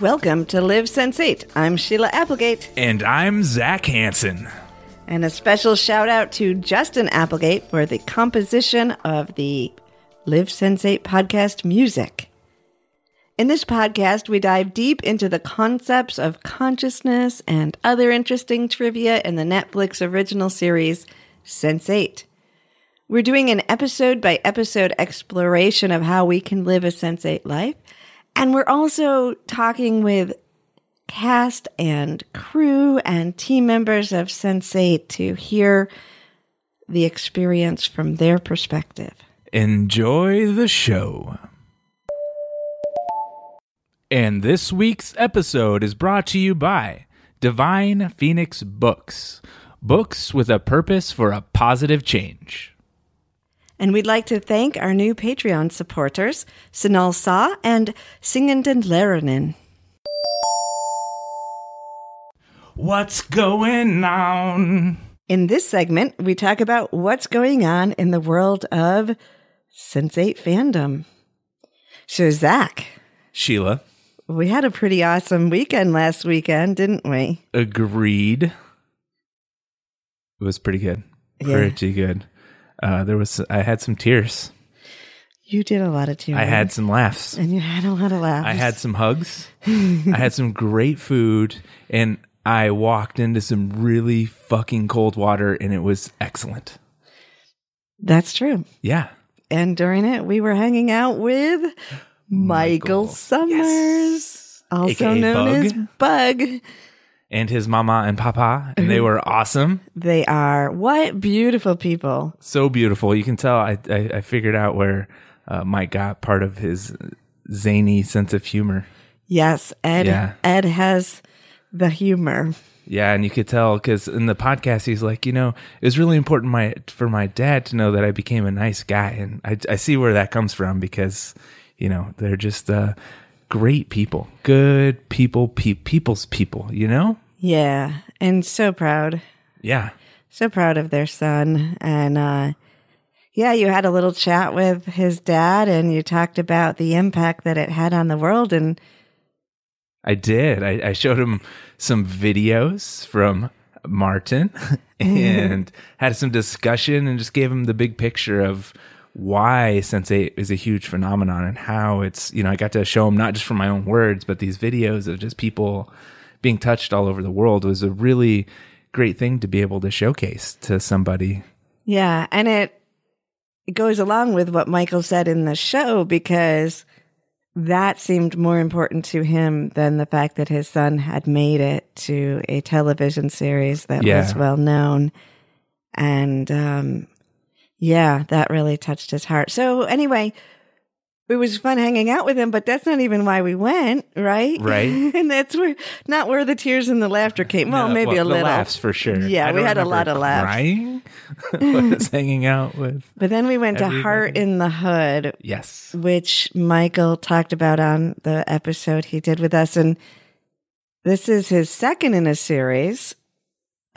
Welcome to Live Sensate. I'm Sheila Applegate. And I'm Zac Hansen. And a special shout out to Justin Applegate for the composition of the Live Sensate podcast music. In this podcast, we dive deep into the concepts of consciousness and other interesting trivia in the Netflix original series Sense8. We're doing an episode by episode exploration of how we can live a Sense8 life. And we're also talking with cast and crew and team members of Sense8 to hear the experience from their perspective. Enjoy the show. And this week's episode is brought to you by Divine Phoenix Books. Books with a purpose for a positive change. And we'd like to thank our new Patreon supporters, Sinal Sa and Singenden Lerinen. What's going on? In this segment, we talk about what's going on in the world of Sense8 fandom. So, Zac, Sheila. we had a pretty awesome weekend last weekend, didn't we? Agreed. It was pretty good. Yeah. Pretty good. Uh, there was I had some tears. You did a lot of tears. I had some laughs. and you had a lot of laughs. I had some hugs. I had some great food and I walked into some really fucking cold water and it was excellent. That's true. Yeah. And during it, we were hanging out with Michael, Michael. Sommers, Yes. also AKA known Bug. as Bug. And his mama and papa and they were awesome. They are what beautiful people. So beautiful. You can tell I I, I figured out where uh, Mike got part of his zany sense of humor. Yes, Ed. Yeah. Ed has the humor. Yeah, and you could tell because in the podcast he's like, you know, it was really important my for my dad to know that I became a nice guy, and I I see where that comes from because you know they're just uh, great people, good people, pe- people's people, you know. Yeah, and so proud, Yeah, so proud of their son. And uh, yeah, you had a little chat with his dad, and you talked about the impact that it had on the world. And I did. I, I showed him some videos from Martin mm-hmm. and had some discussion and just gave him the big picture of why Sense8 is a huge phenomenon and how it's, you know, I got to show him not just from my own words, but these videos of just people being touched all over the world was a really great thing to be able to showcase to somebody. yeah, and it it goes along with what Michael said in the show because that seemed more important to him than the fact that his son had made it to a television series that Yeah. was well known. And um, yeah, that really touched his heart. So, anyway, it was fun hanging out with him, but that's not even why we went, right? Right. and that's where, not where the tears and the laughter came. Well, No, maybe a the little. laughs for sure. Yeah, we had a lot of laughs. Crying, was hanging out with. But then we went to Heart in the Hood, Yes. which Michael talked about on the episode he did with us. And this is his second in a series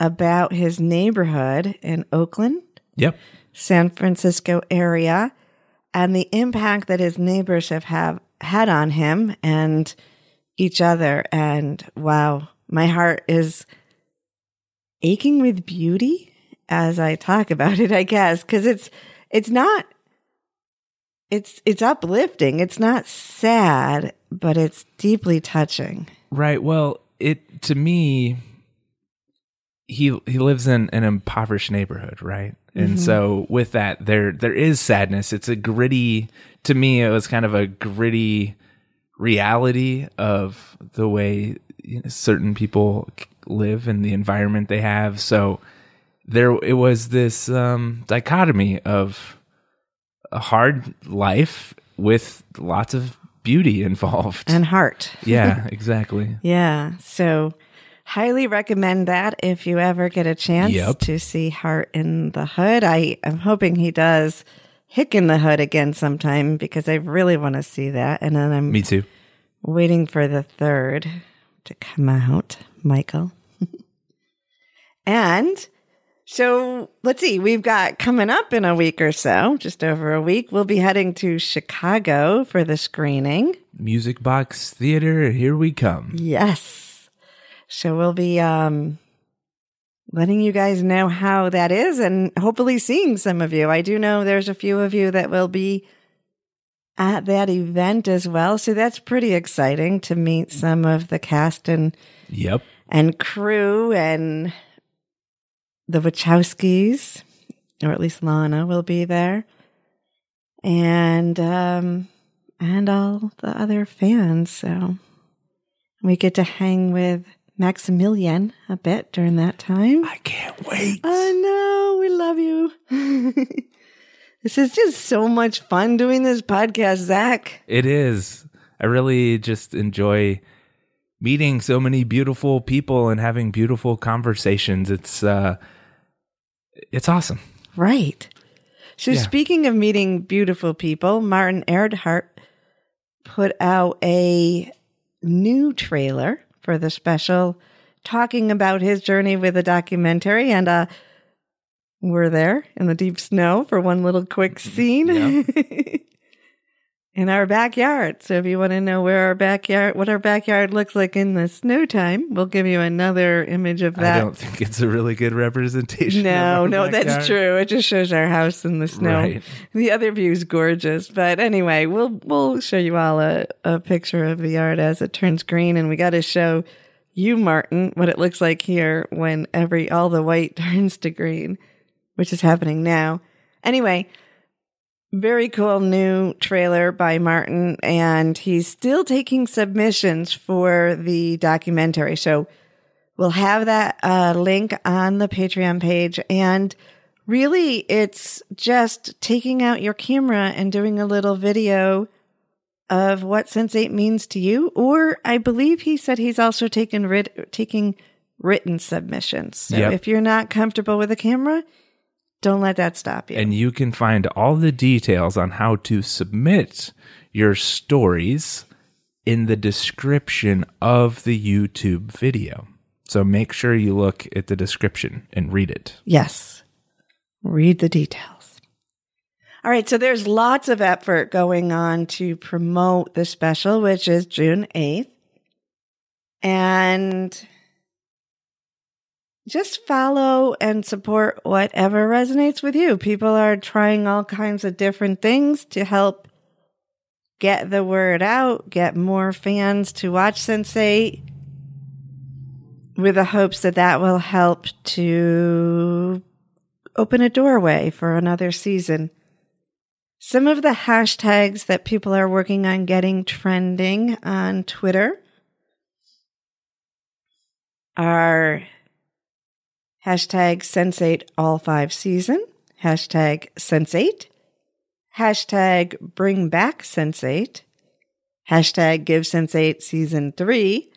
about his neighborhood in Oakland, Yep. San Francisco area, and the impact that his neighbors have have had on him and each other. And wow, my heart is aching with beauty as I talk about it, I guess, because it's it's not it's it's uplifting. It's not sad, but it's deeply touching. Right. Well, it to me, he he lives in an impoverished neighborhood, right? And so with that, there there is sadness. It's a gritty. To me, it was kind of a gritty reality of the way you know, certain people live and the environment they have. So there, it was this um, dichotomy of a hard life with lots of beauty involved. And heart. yeah, exactly. Yeah. So highly recommend that if you ever get a chance Yep. to see Heart in the Hood. I am hoping he does Hick in the Hood again sometime because I really want to see that. And then I'm Me too. waiting for the third to come out, Michael. and so let's see, we've got coming up in a week or so, just over a week, we'll be heading to Chicago for the screening. Music Box Theater, here we come. Yes. So we'll be um letting you guys know how that is and hopefully seeing some of you. I do know there's a few of you that will be at that event as well. So that's pretty exciting to meet some of the cast and Yep. and crew and the Wachowskis, or at least Lana will be there. And um and all the other fans. So we get to hang with Maximilian a bit during that time. I can't wait. I know. We love you. this is just so much fun doing this podcast, Zac. It is. I really just enjoy meeting so many beautiful people and having beautiful conversations. It's uh it's awesome. Right. So, Yeah. speaking of meeting beautiful people, Martin Erdhart put out a new trailer for the special talking about his journey with the documentary. And uh, we're there in the deep snow for one little quick scene in our backyard. So, if you want to know where our backyard, what our backyard looks like in the snow time, we'll give you another image of that. I don't think it's a really good representation. of No, no, that's true. It just shows our house in the snow. Right. The other view is gorgeous, but anyway, we'll we'll show you all a, a picture of the yard as it turns green, and we got to show you, Martin, what it looks like here when every all the white turns to green, which is happening now. Anyway, very cool new trailer by Martin, and he's still taking submissions for the documentary. So we'll have that uh, link on the Patreon page. And really, it's just taking out your camera and doing a little video of what Sense8 means to you. Or I believe he said he's also taken writ- taking written submissions. So Yep. if you're not comfortable with a camera, don't let that stop you. And you can find all the details on how to submit your stories in the description of the YouTube video. So make sure you look at the description and read it. Yes. Read the details. All right. So there's lots of effort going on to promote the special, which is June 8th. And just follow and support whatever resonates with you. People are trying all kinds of different things to help get the word out, get more fans to watch Sense8 with the hopes that that will help to open a doorway for another season. Some of the hashtags that people are working on getting trending on Twitter are hashtag Sense8 all five season, hashtag Sense8, hashtag bring back Sense8, hashtag give Sense8 season three,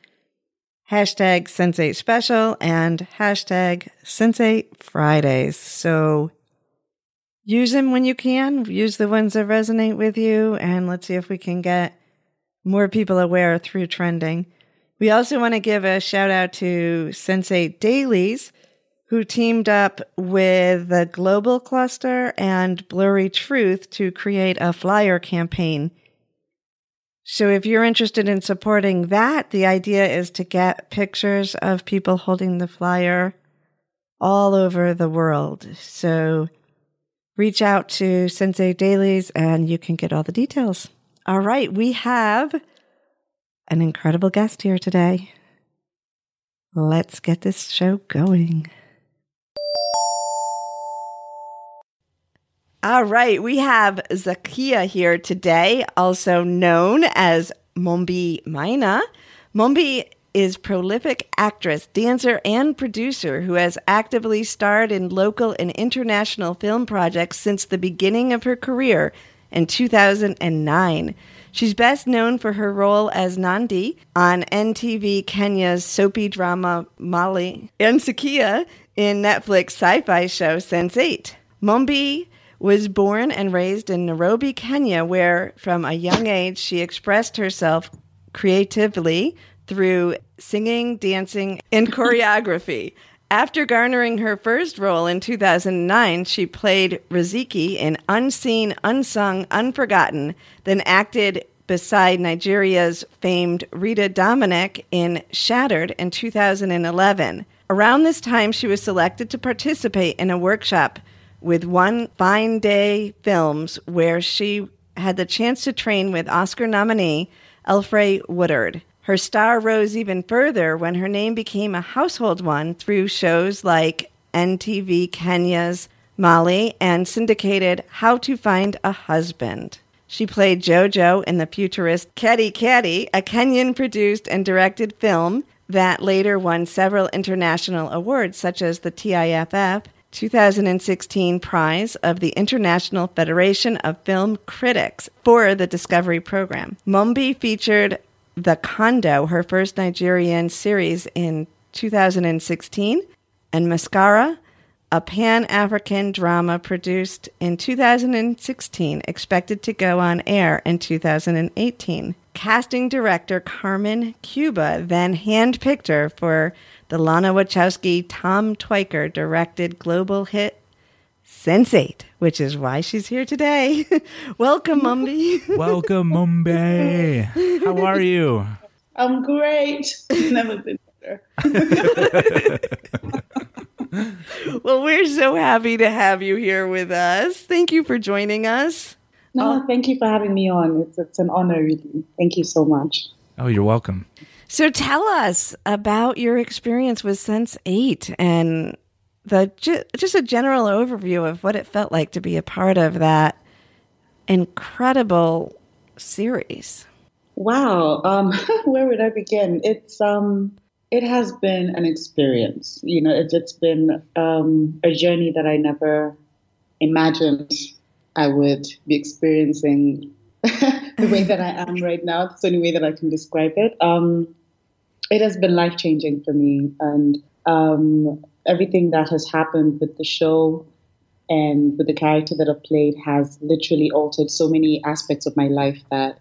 hashtag Sense8 special, and hashtag Sense8 Fridays. So use them when you can, use the ones that resonate with you, and let's see if we can get more people aware through trending. We also want to give a shout out to Sense8 Dailies, who teamed up with the Global Cluster and Blurry Truth to create a flyer campaign. So if you're interested in supporting that, the idea is to get pictures of people holding the flyer all over the world. So reach out to Sense8 Dailies and you can get all the details. All right, we have an incredible guest here today. Let's get this show going. All right, we have Zakia here today, also known as Mumbi Maina. Mumbi is prolific actress, dancer, and producer who has actively starred in local and international film projects since the beginning of her career in 2009. She's best known for her role as Nandi on NTV Kenya's soapy drama Mali and Zakia in Netflix sci-fi show Sense8. Mumbi was born and raised in Nairobi, Kenya, where from a young age she expressed herself creatively through singing, dancing, and choreography. After garnering her first role in 2009, she played Riziki in Unseen, Unsung, Unforgotten, then acted beside Nigeria's famed Rita Dominic in Shattered in 2011. Around this time, she was selected to participate in a workshop with One Fine Day Films, where she had the chance to train with Oscar nominee Alfre Woodard. Her star rose even further when her name became a household one through shows like NTV Kenya's Mali and syndicated How to Find a Husband. She played JoJo in the futurist Kati Kati, a Kenyan produced and directed film that later won several international awards, such as the TIFF 2016 prize of the International Federation of Film Critics for the Discovery Program. Mumbi featured the Condo, her first Nigerian series in 2016, and Mascara, a Pan African drama produced in 2016, expected to go on air in 2018. Casting director Carmen Cuba then handpicked her for the Lana Wachowski Tom Tykwer directed global hit Sense8, which is why she's here today. Welcome, Mumbi. Welcome, Mumbi. How are you? I'm great. Never been better. well, we're so happy to have you here with us. Thank you for joining us. No, thank you for having me on. It's, it's an honor, really. Thank you so much. Oh, you're welcome. So tell us about your experience with Sense 8 and the just a general overview of what it felt like to be a part of that incredible series. Wow, um, where would I begin? It's um, it has been an experience. You know, it's it's been um, a journey that I never imagined I would be experiencing the way that I am right now. It's the only way that I can describe it. Um, it has been life changing for me, and um, everything that has happened with the show and with the character that I've played has literally altered so many aspects of my life that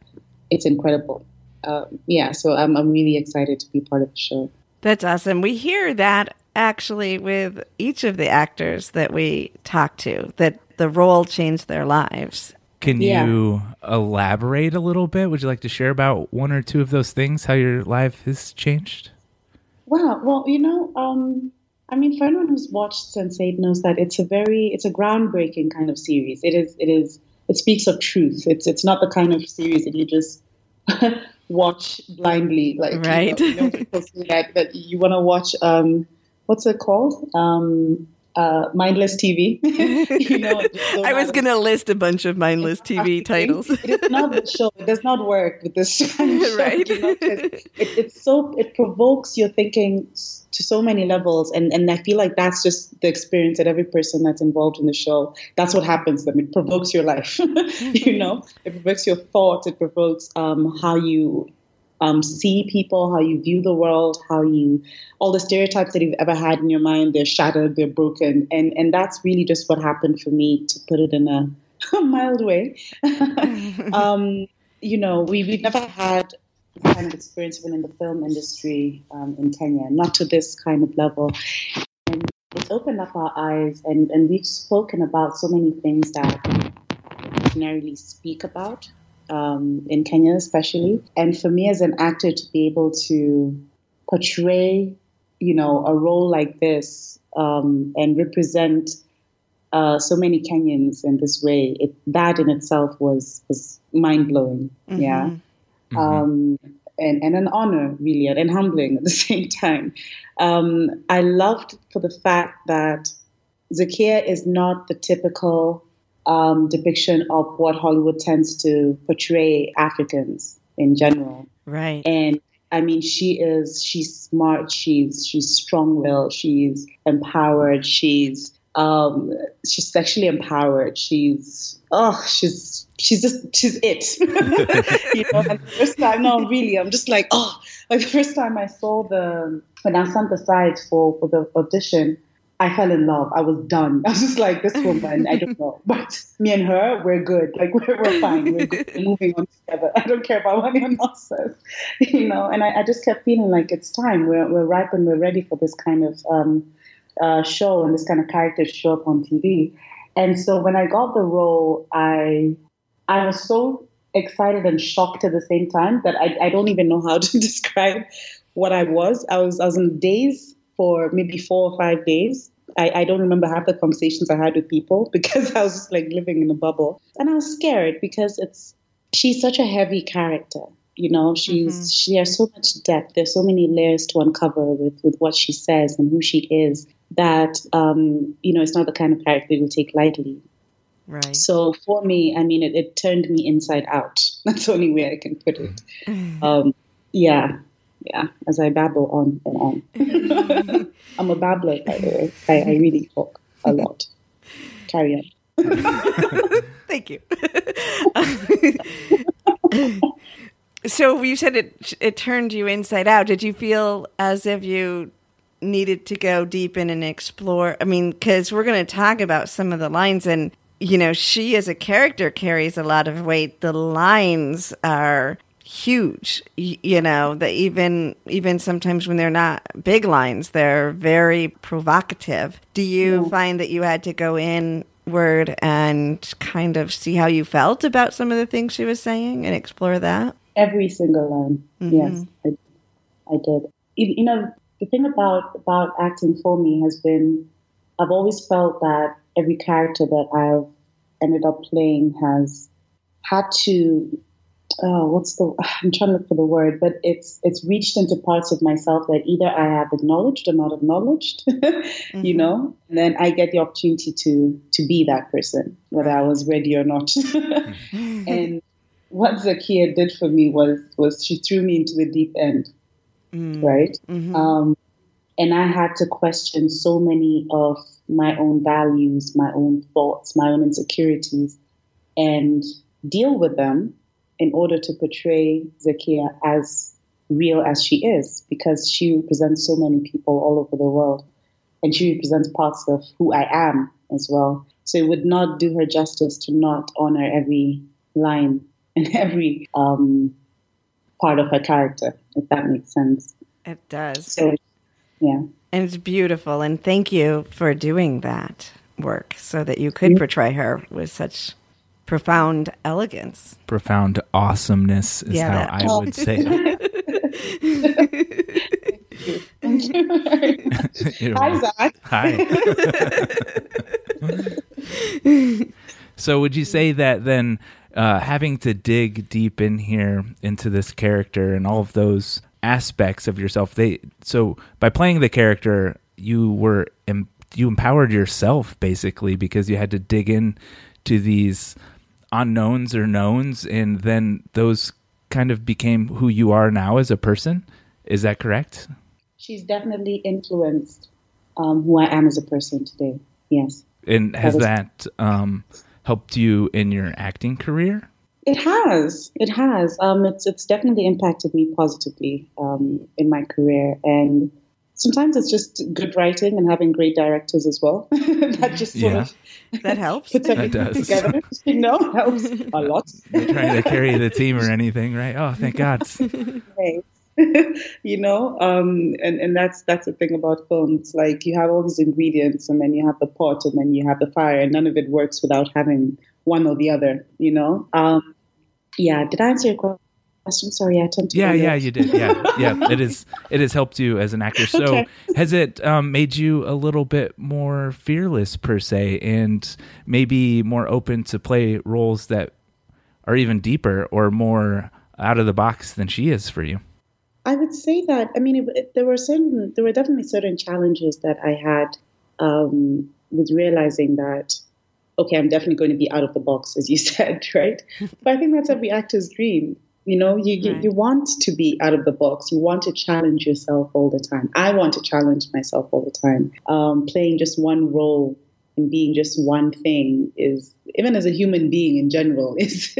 it's incredible. Um, yeah, so I'm, I'm really excited to be part of the show. That's awesome. We hear that actually with each of the actors that we talk to, that the role changed their lives. Can yeah. you elaborate a little bit? Would you like to share about one or two of those things, how your life has changed? Wow. Well, you know, um, I mean, for anyone who's watched Sense8 knows that it's a very, it's a groundbreaking kind of series. It is, it is, it speaks of truth. It's, it's not the kind of series that you just watch blindly, like right. You know, you know that, that you want to watch. Um, what's it called? Um, uh, mindless TV. you know, I was going to list a bunch of mindless TV titles. it is not the show. It does not work with this kind of show, right? You know, it, it's so it provokes your thinking to so many levels, and and I feel like that's just the experience that every person that's involved in the show. That's what happens to them. It provokes your life. you know, it provokes your thoughts. It provokes um, how you um, see people, how you view the world, how you all the stereotypes that you've ever had in your mind, they're shattered, they're broken, and and that's really just what happened for me, to put it in a, mild way. um, you know, we we've never had kind of experience even in the film industry um, in Kenya, not to this kind of level. And it's opened up our eyes, and and we've spoken about so many things that we ordinarily speak about um, in Kenya, especially. And for me as an actor to be able to portray, you know, a role like this um, and represent uh, so many Kenyans in this way, it, that in itself was was mind blowing. Mm-hmm. Yeah. Mm-hmm. Um, and, and an honor, really, and humbling at the same time. Um, I loved for the fact that Zakia is not the typical um, depiction of what Hollywood tends to portray Africans in general. Right. And I mean, she is, she's smart, she's, she's strong willed, she's empowered, she's, um, she's sexually empowered, she's, oh, she's, she's just, she's it. you know, and the first time, no, really, I'm just like, oh, like the first time I saw the, when I sent the sides for, for the audition, I fell in love. I was done. I was just like, this woman, I don't know. But me and her, we're good. Like, we're, we're fine. We're, good. we're moving on together. I don't care about what anyone else says, you know? And I, I, just kept feeling like it's time. We're, we're ripe and we're ready for this kind of um, uh, show and this kind of character to show up on TV. And so when I got the role, I, I was so excited and shocked at the same time that I, I don't even know how to describe what I was. I was, I was in daze for maybe four or five days. I, I don't remember half the conversations I had with people because I was just like living in a bubble. And I was scared because it's she's such a heavy character. You know, she's mm-hmm. she has so much depth. There's so many layers to uncover with with what she says and who she is that um, you know, it's not the kind of character you take lightly. Right. So for me, I mean, it, it turned me inside out. That's the only way I can put it. Um, yeah yeah, as I babble on and on. I'm a babbler, by the way. I, I really talk a lot. Carry on. Thank you. so you said it it turned you inside out. Did you feel as if you needed to go deep in and explore? I mean, because we're going to talk about some of the lines, and you know, she as a character carries a lot of weight. The lines are huge you know that even even sometimes when they're not big lines they're very provocative do you yeah. find that you had to go inward and kind of see how you felt about some of the things she was saying and explore that every single line mm-hmm. yes I, I did you know the thing about about acting for me has been i've always felt that every character that i've ended up playing has had to oh, what's the I'm trying to look for the word, but it's it's reached into parts of myself that either I have acknowledged or not acknowledged, mm-hmm. you know, and then I get the opportunity to to be that person, whether I was ready or not. and what Zakia did for me was was she threw me into the deep end, mm-hmm. right? Mm-hmm. Um, and I had to question so many of my own values, my own thoughts, my own insecurities, and deal with them in order to portray Zakia as real as she is, because she represents so many people all over the world. And she represents parts of who I am as well. So it would not do her justice to not honor every line and every um, part of her character, if that makes sense. It does. So, yeah. And it's beautiful. And thank you for doing that work so that you could mm-hmm. portray her with such profound elegance. Profound awesomeness is yeah, how I would say it. Hi, Zac. Hi. so, would you say that then uh, having to dig deep in here into this character and all of those aspects of yourself, they so by playing the character, you were you empowered yourself basically because you had to dig in to these unknowns or knowns, and then those kind of became who you are now as a person. Is that correct? She's definitely influenced um, who I am as a person today. Yes. And has that, that um, helped you in your acting career? It has. It has. Um, it's it's definitely impacted me positively um, in my career, and sometimes it's just good writing and having great directors as well. that just sort yeah. of that helps. that does. Together, you know, helps a lot. You're trying to carry the team or anything, right? Oh, thank God. you know, um, and and that's that's the thing about films. Like you have all these ingredients, and then you have the pot, and then you have the fire, and none of it works without having one or the other. You know. Um, yeah. Did I answer your question? Question? Sorry, I tend to. Yeah, yeah, you did. Yeah, yeah. It is. It has helped you as an actor. So, okay. has it um, made you a little bit more fearless per se, and maybe more open to play roles that are even deeper or more out of the box than she is for you? I would say that. I mean, it, it, there were certain, there were definitely certain challenges that I had um, with realizing that okay, I'm definitely going to be out of the box, as you said, right? but I think that's every actor's dream. You know, you, you, right. you want to be out of the box. You want to challenge yourself all the time. I want to challenge myself all the time. Um, playing just one role and being just one thing is, even as a human being in general, is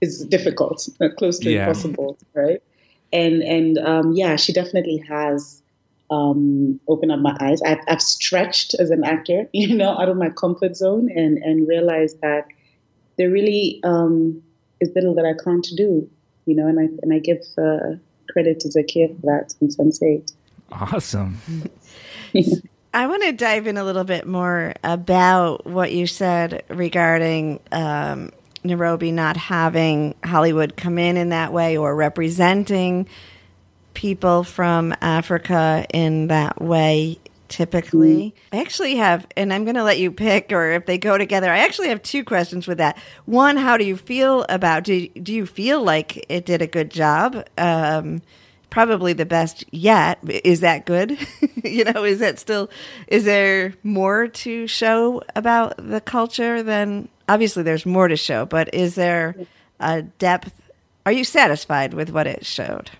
is difficult, uh, close to yeah. impossible, right? And and um, yeah, she definitely has um, opened up my eyes. I've, I've stretched as an actor, you know, out of my comfort zone and, and realized that there really um, is little that I can't do, you know, and I, and I give uh, credit to Zakia for that and Sense8. Awesome. I want to dive in a little bit more about what you said regarding um, Nairobi not having Hollywood come in in that way or representing people from Africa in that way typically. Mm. I actually have, and I'm going to let you pick, or if they go together. I actually have two questions with that. One, how do you feel about? Do do you feel like it did a good job? Um, probably the best yet. Is that good? you know, is that still? Is there more to show about the culture than? Obviously, there's more to show, but is there a depth? Are you satisfied with what it showed?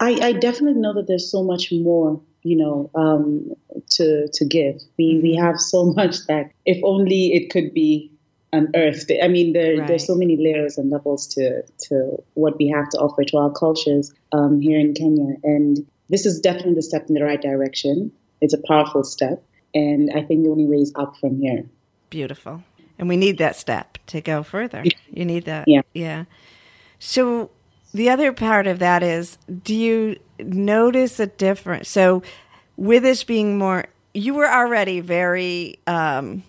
I, I definitely know that there's so much more you know, um, to to give. We we mm-hmm. have so much that if only it could be unearthed. I mean, there right. there's so many layers and levels to to what we have to offer to our cultures um, here in Kenya, and this is definitely the step in the right direction. It's a powerful step, and I think the only way is up from here. Beautiful, and we need that step to go further. You need that, yeah, yeah. So the other part of that is, do you notice a difference? So, with this being more, you were already very um,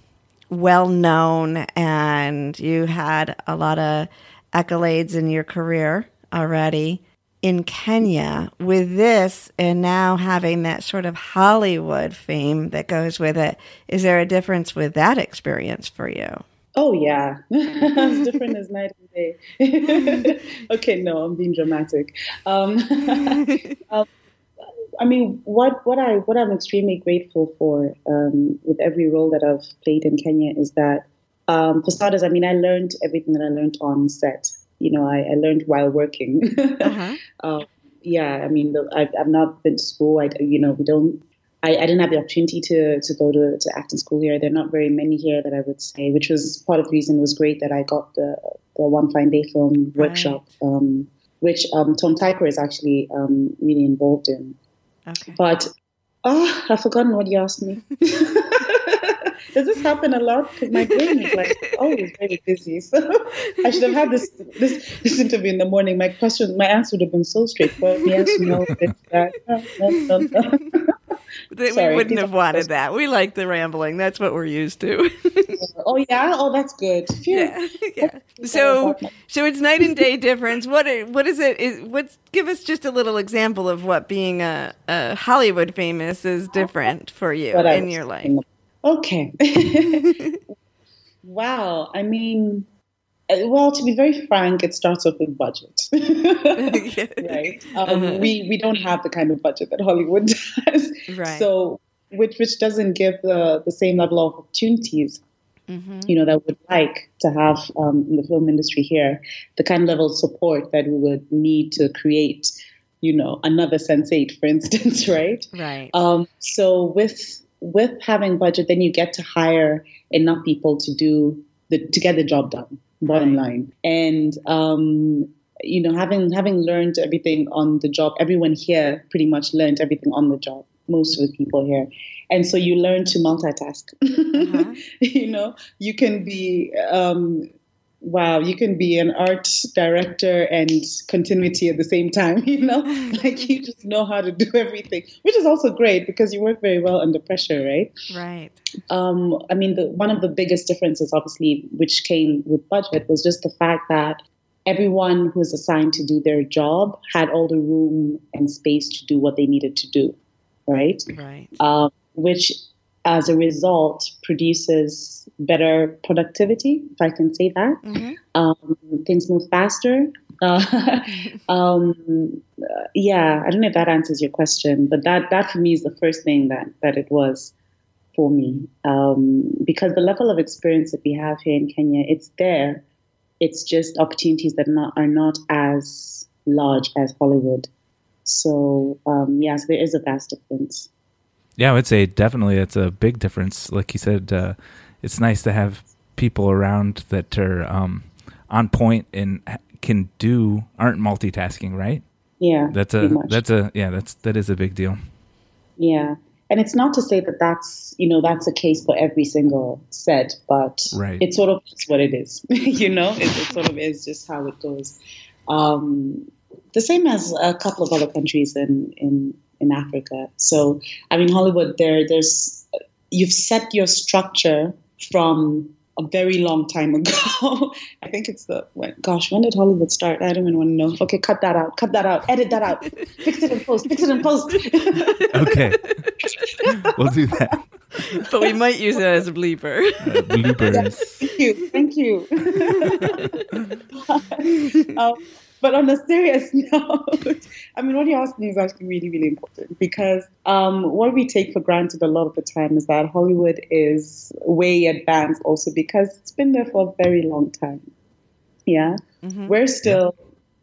well known and you had a lot of accolades in your career already in Kenya. With this and now having that sort of Hollywood fame that goes with it, is there a difference with that experience for you? Oh yeah, as different as night okay, no, I'm being dramatic. Um, um, I mean, what what I what I'm extremely grateful for um, with every role that I've played in Kenya is that, um, for starters, I mean, I learned everything that I learned on set. You know, I, I learned while working. uh-huh. Um, yeah, I mean, the, I've, I've not been to school. I, you know, we don't I, I, didn't have the opportunity to to go to, to acting school here. There are not very many here that I would say, which was part of the reason it was great that I got the the One Fine Day film right. workshop, um, which um, Tom Tykwer is actually um, really involved in. Okay. But oh, I've forgotten what you asked me. Does this happen a lot? Because my brain is like always very busy. So I should have had this this this interview in the morning. My question, my answer would have been so straightforward. Yes, no, this, that. No, no, no, no we wouldn't have wanted that. We like the rambling. That's what we're used to. oh yeah. Oh, that's good. Phew. Yeah. Yeah. So, so it's night and day difference. What what is it? Is what? Give us just a little example of what being a, a Hollywood famous is different for you in your life. Okay. wow. I mean, well, to be very frank, it starts off with budget, right? Um, uh-huh. We we don't have the kind of budget that Hollywood does, right? So, which which doesn't give the the same level of opportunities, mm-hmm. you know, that would like to have um, in the film industry here, the kind of level of support that we would need to create, you know, another Sense8, for instance, right? Right. Um, so with with having budget, then you get to hire enough people to do the to get the job done bottom line. And um, you know, having having learned everything on the job, everyone here pretty much learned everything on the job. Most of the people here, and so you learn to multitask. Uh-huh. you know, you can be um, wow, you can be an art director and continuity at the same time, you know? like you just know how to do everything, which is also great because you work very well under pressure, right? Right. Um, I mean, the, one of the biggest differences, obviously, which came with budget was just the fact that everyone who was assigned to do their job had all the room and space to do what they needed to do, right? Right. Um, which as a result produces better productivity, if I can say that. Mm-hmm. Um, things move faster. Uh, um, yeah, I don't know if that answers your question, but that that for me is the first thing that that it was for me um, because the level of experience that we have here in Kenya, it's there. It's just opportunities that not, are not as large as Hollywood. So um, yes, there is a vast difference. Yeah, I would say definitely it's a big difference. Like you said, uh, it's nice to have people around that are um, on point and can do aren't multitasking, right? Yeah, that's a that's a yeah that's that is a big deal. Yeah. And it's not to say that that's, you know, that's a case for every single set, but Right. it sort of is what it is. you know, it, it sort of is just how it goes. Um, the same as a couple of other countries in, in, in Africa. So, I mean, Hollywood, there, there's, you've set your structure from a very long time ago. I think it's the when, gosh, when did Hollywood start? I don't even want to know. Okay, cut that out, cut that out, edit that out, fix it in post, fix it in post. Okay. we'll do that. but we might use it as a bleeper. Uh, bloopers. thank you, thank you. um, but on a serious note, I mean, what you're asking is actually really, really important because um, what we take for granted a lot of the time is that Hollywood is way advanced also because it's been there for a very long time. Yeah. We're still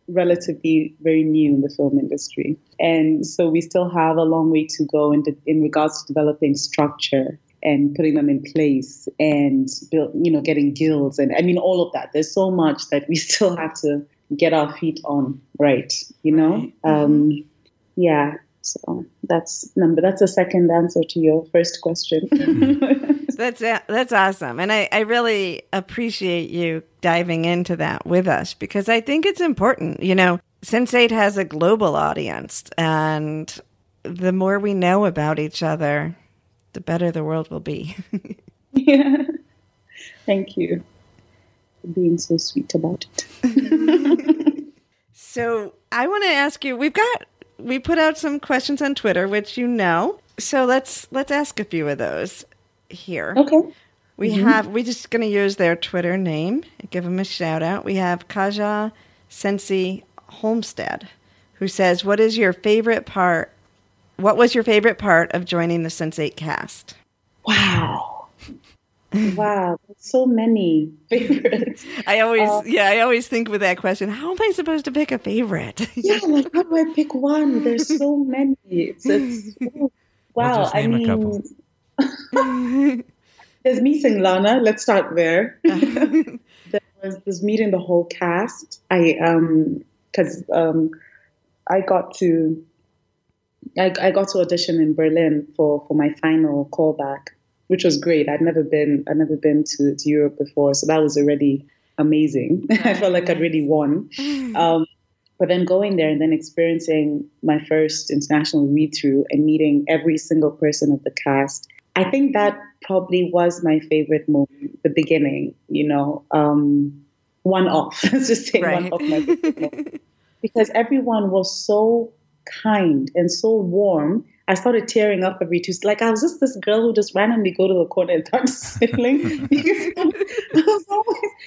relatively very new in the film industry. And so we still have a long way to go in, de- in regards to developing structure and putting them in place and build, you know, getting guilds and I mean all of that. There's so much that we still have to get our feet on, right? You know? Um, yeah. So that's number. That's a second answer to your first question. That's that's awesome, and I, I really appreciate you diving into that with us because I think it's important. You know, Sense8 has a global audience, and the more we know about each other, the better the world will be. yeah. Thank you for being so sweet about it. so I want to ask you. We've got we put out some questions on Twitter, which you know. So let's let's ask a few of those here. Okay. We mm-hmm. have, we're just going to use their Twitter name, give them a shout out. We have Kaja Sensi Homestead, who says, What is your favorite part? What was your favorite part of joining the Sense8 cast? Wow. Wow. So many favorites. I always, Uh, yeah, I always think with that question, how am I supposed to pick a favorite? yeah, like how do I pick one? There's so many. It's, it's oh, wow. just I mean, couple. there's meeting Lana. Let's start there. there was this meeting the whole cast. I um because um I got to I, I got to audition in Berlin for for my final callback, which was great. I'd never been I'd never been to, to Europe before, so that was already amazing. I felt like I'd really won. Um, but then going there and then experiencing my first international read through and meeting every single person of the cast, I think that probably was my favorite moment, the beginning, you know, um, one off. Let's just say Right. one off my favorite moment. Because everyone was so kind and so warm. I started tearing up every Tuesday. Like I was just this girl who just randomly go to the corner and start sniffling.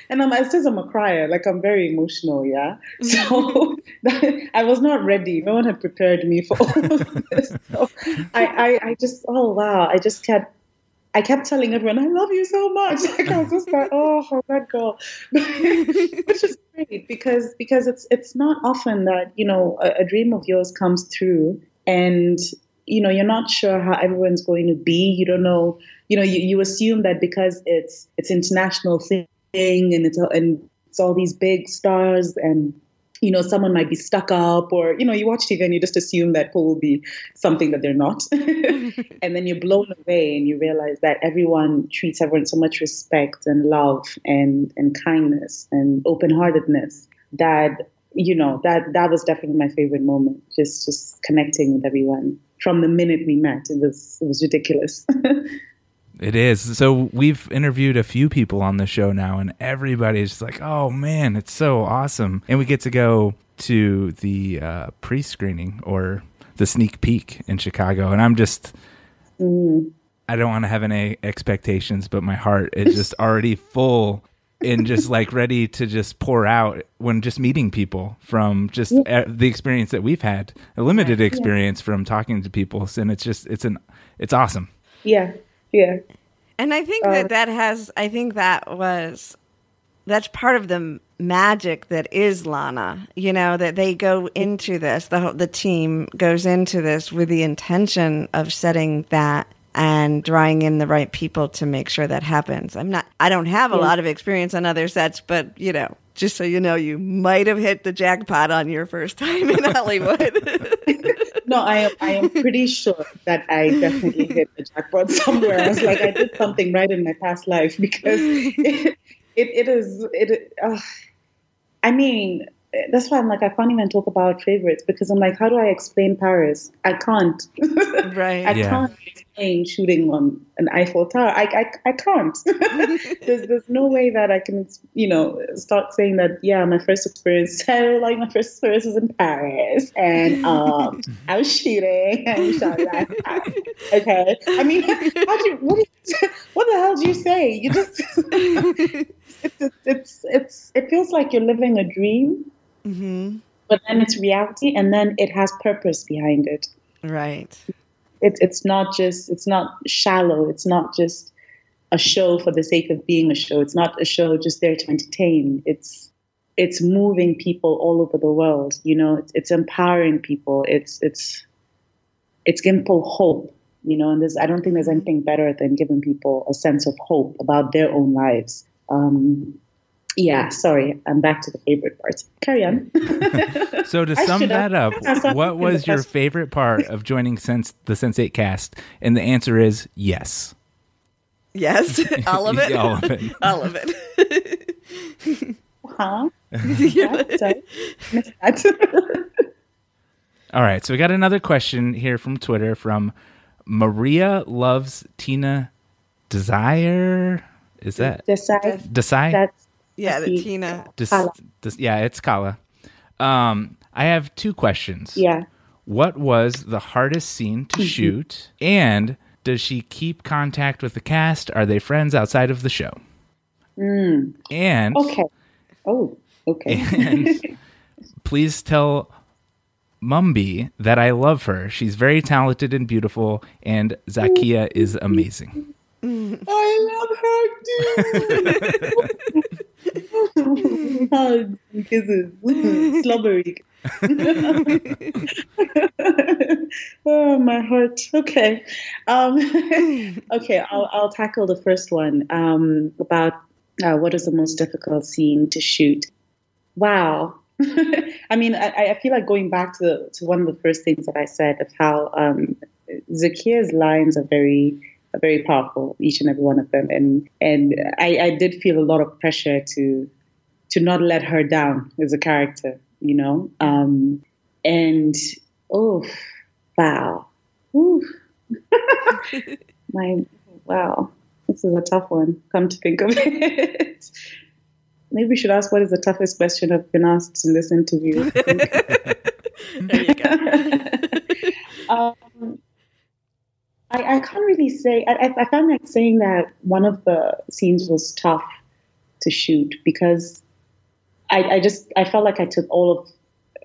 And I'm, says I'm a crier. Like I'm very emotional. Yeah. So I was not ready. No one had prepared me for all of this. So I, I, I just, oh wow. I just kept, I kept telling everyone, I love you so much. Like I was just like, oh, that girl, which is great because because it's it's not often that you know a, a dream of yours comes through and you know you're not sure how everyone's going to be. You don't know. You know, you, you assume that because it's it's international thing and it's and it's all these big stars and you know, someone might be stuck up, or you know, you watch TV and you just assume that people will be something that they're not, and then you're blown away and you realize that everyone treats everyone so much respect and love and and kindness and open heartedness that you know that that was definitely my favorite moment. Just just connecting with everyone from the minute we met. It was it was ridiculous. It is. So we've interviewed a few people on the show now, and everybody's like, "Oh man, it's so awesome!" And we get to go to the uh, pre-screening or the sneak peek in Chicago, and I'm just, I don't want to have any expectations, but my heart is just already full and just like ready to just pour out when just meeting people from just uh, the experience that we've had, a limited experience from talking to people, and it's just, it's an, it's awesome. yeah, yeah. And I think that that has, I think that was, that's part of the magic that is Lana. You know that they go into this, the whole- the team goes into this with the intention of setting that and drawing in the right people to make sure that happens. I'm not, I don't have a lot of experience on other sets, but you know, just so you know, you might have hit the jackpot on your first time in Hollywood. no, I am. I am pretty sure that I definitely hit the jackpot somewhere. I was like, I did something right in my past life because it, it, it is. It. Uh, I mean, that's why I'm like, I can't even talk about favorites because I'm like, how do I explain Paris? I can't. Right. I Yeah. can't explain shooting on an Eiffel Tower. I, I, I can't. there's, there's no way that I can, you know, start saying that, yeah, my first experience, I like my first experience was in Paris and um, I was shooting and we shot it. Okay. I mean, how do you, what, do you, what the hell do you say? You just, it's, it's, it's, it's, it feels like you're living a dream, hmm but then it's reality and then it has purpose behind it. Right. it's it's not just it's not shallow. It's not just a show for the sake of being a show. It's not a show just there to entertain. It's it's moving people all over the world you know? It's, it's empowering people. It's it's it's giving people hope you know? And there's i don't think there's anything better than giving people a sense of hope about their own lives. Um yeah sorry i'm back to the favorite parts carry on So to sum that up, what was your favorite part of joining Sense the Sense8 cast? And the answer is yes. Yes. All of it. All of it. All of it. huh Yeah. What? Sorry. Missed that. All right, so we got another question here from Twitter from Maria loves Tina Desire. Is that Decide Desai? that's Yeah, the Happy. Tina. Des- Kala. Des- yeah, it's Kala. Um, I have two questions. yeah. What was the hardest scene to shoot? And does she keep contact with the cast? Are they friends outside of the show? Mm. And Okay. Oh, okay. and please tell Mumbi that I love her. She's very talented and beautiful, and Zakia is amazing. I love her too. Hugs and kisses. Slobbery. oh, my heart. Okay. Um, okay, I'll, I'll tackle the first one um, about uh, what is the most difficult scene to shoot. Wow. I mean, I, I feel like going back to, to one of the first things that I said of how um, Zakia's lines are very very powerful, each and every one of them, and and I, I did feel a lot of pressure to to not let her down as a character, you know, um, and oh wow, Ooh. my wow, this is a tough one. Come to think of it. Maybe we should ask what is the toughest question I've been asked in this interview. There you go. um, I, I can't really say. I, I- found that saying that one of the scenes was tough to shoot because I, I just I felt like I took all of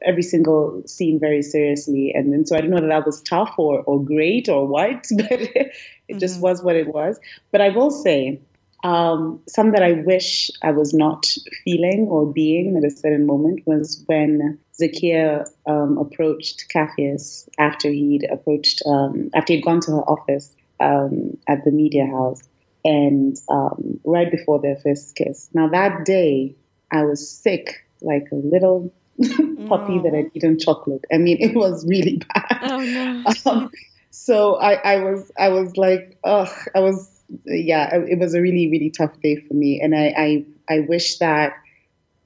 every single scene very seriously, and, and so I don't know that that was tough or, or great or what, but it, just mm-hmm. was what it was. But I will say. Um, some that I wish I was not feeling or being at a certain moment was when Zakia um, approached Capheus after he'd approached, um, after he'd gone to her office um, at the media house, and um, right before their first kiss. Now that day, I was sick, like a little puppy that had eaten chocolate. I mean, it was really bad. Oh no. Um, so I, I was, I was like, ugh, I was, yeah, it was a really, really tough day for me, and I, I, I wish that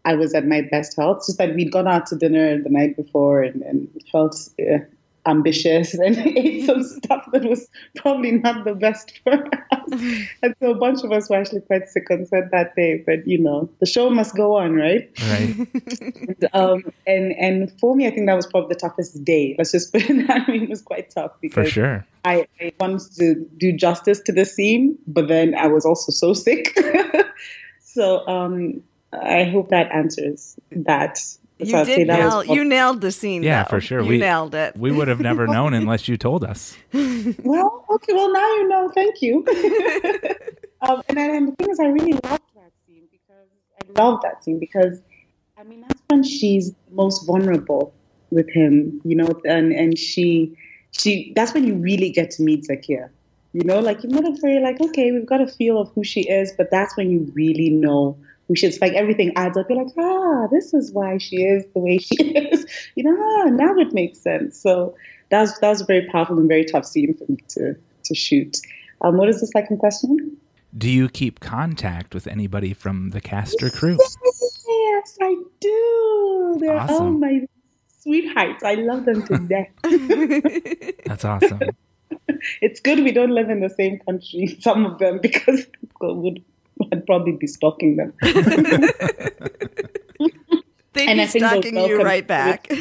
I was at my best health. Just that we'd gone out to dinner the night before and, and felt uh, ambitious and ate some stuff that was probably not the best for us. and so a bunch of us were actually quite sick on set that day. But you know, the show must go on, right? Right. And, um, and and for me, I think that was probably the toughest day. Let's just put it that way. It was quite tough For sure. I, I wanted to do justice to the scene, but then I was also so sick. so um, I hope that answers that. You I'd did that was nail. prob- You nailed the scene. Yeah, though. for sure. You we nailed it. We would have never known unless you told us. Well, okay. Well, now you know. Thank you. um, and then and the thing is, I really loved that scene because I love that scene because I mean that's when she's most vulnerable with him, you know, and and she she that's when you really get to meet Zakia. You know, like you're not very like okay, we've got a feel of who she is, but that's when you really know she is. Like everything adds up. You're like, ah, this is why she is the way she is. You know, ah, now it makes sense. So that was that was a very powerful and very tough scene for me to to shoot. Um, what is the second question? Do you keep contact with anybody from the cast or crew? Yes, I do. They're all Awesome. my sweethearts. I love them to death. That's awesome. it's good we don't live in the same country, some of them, because would I'd probably be stalking them. They'd And be I think they'll stalking you right back.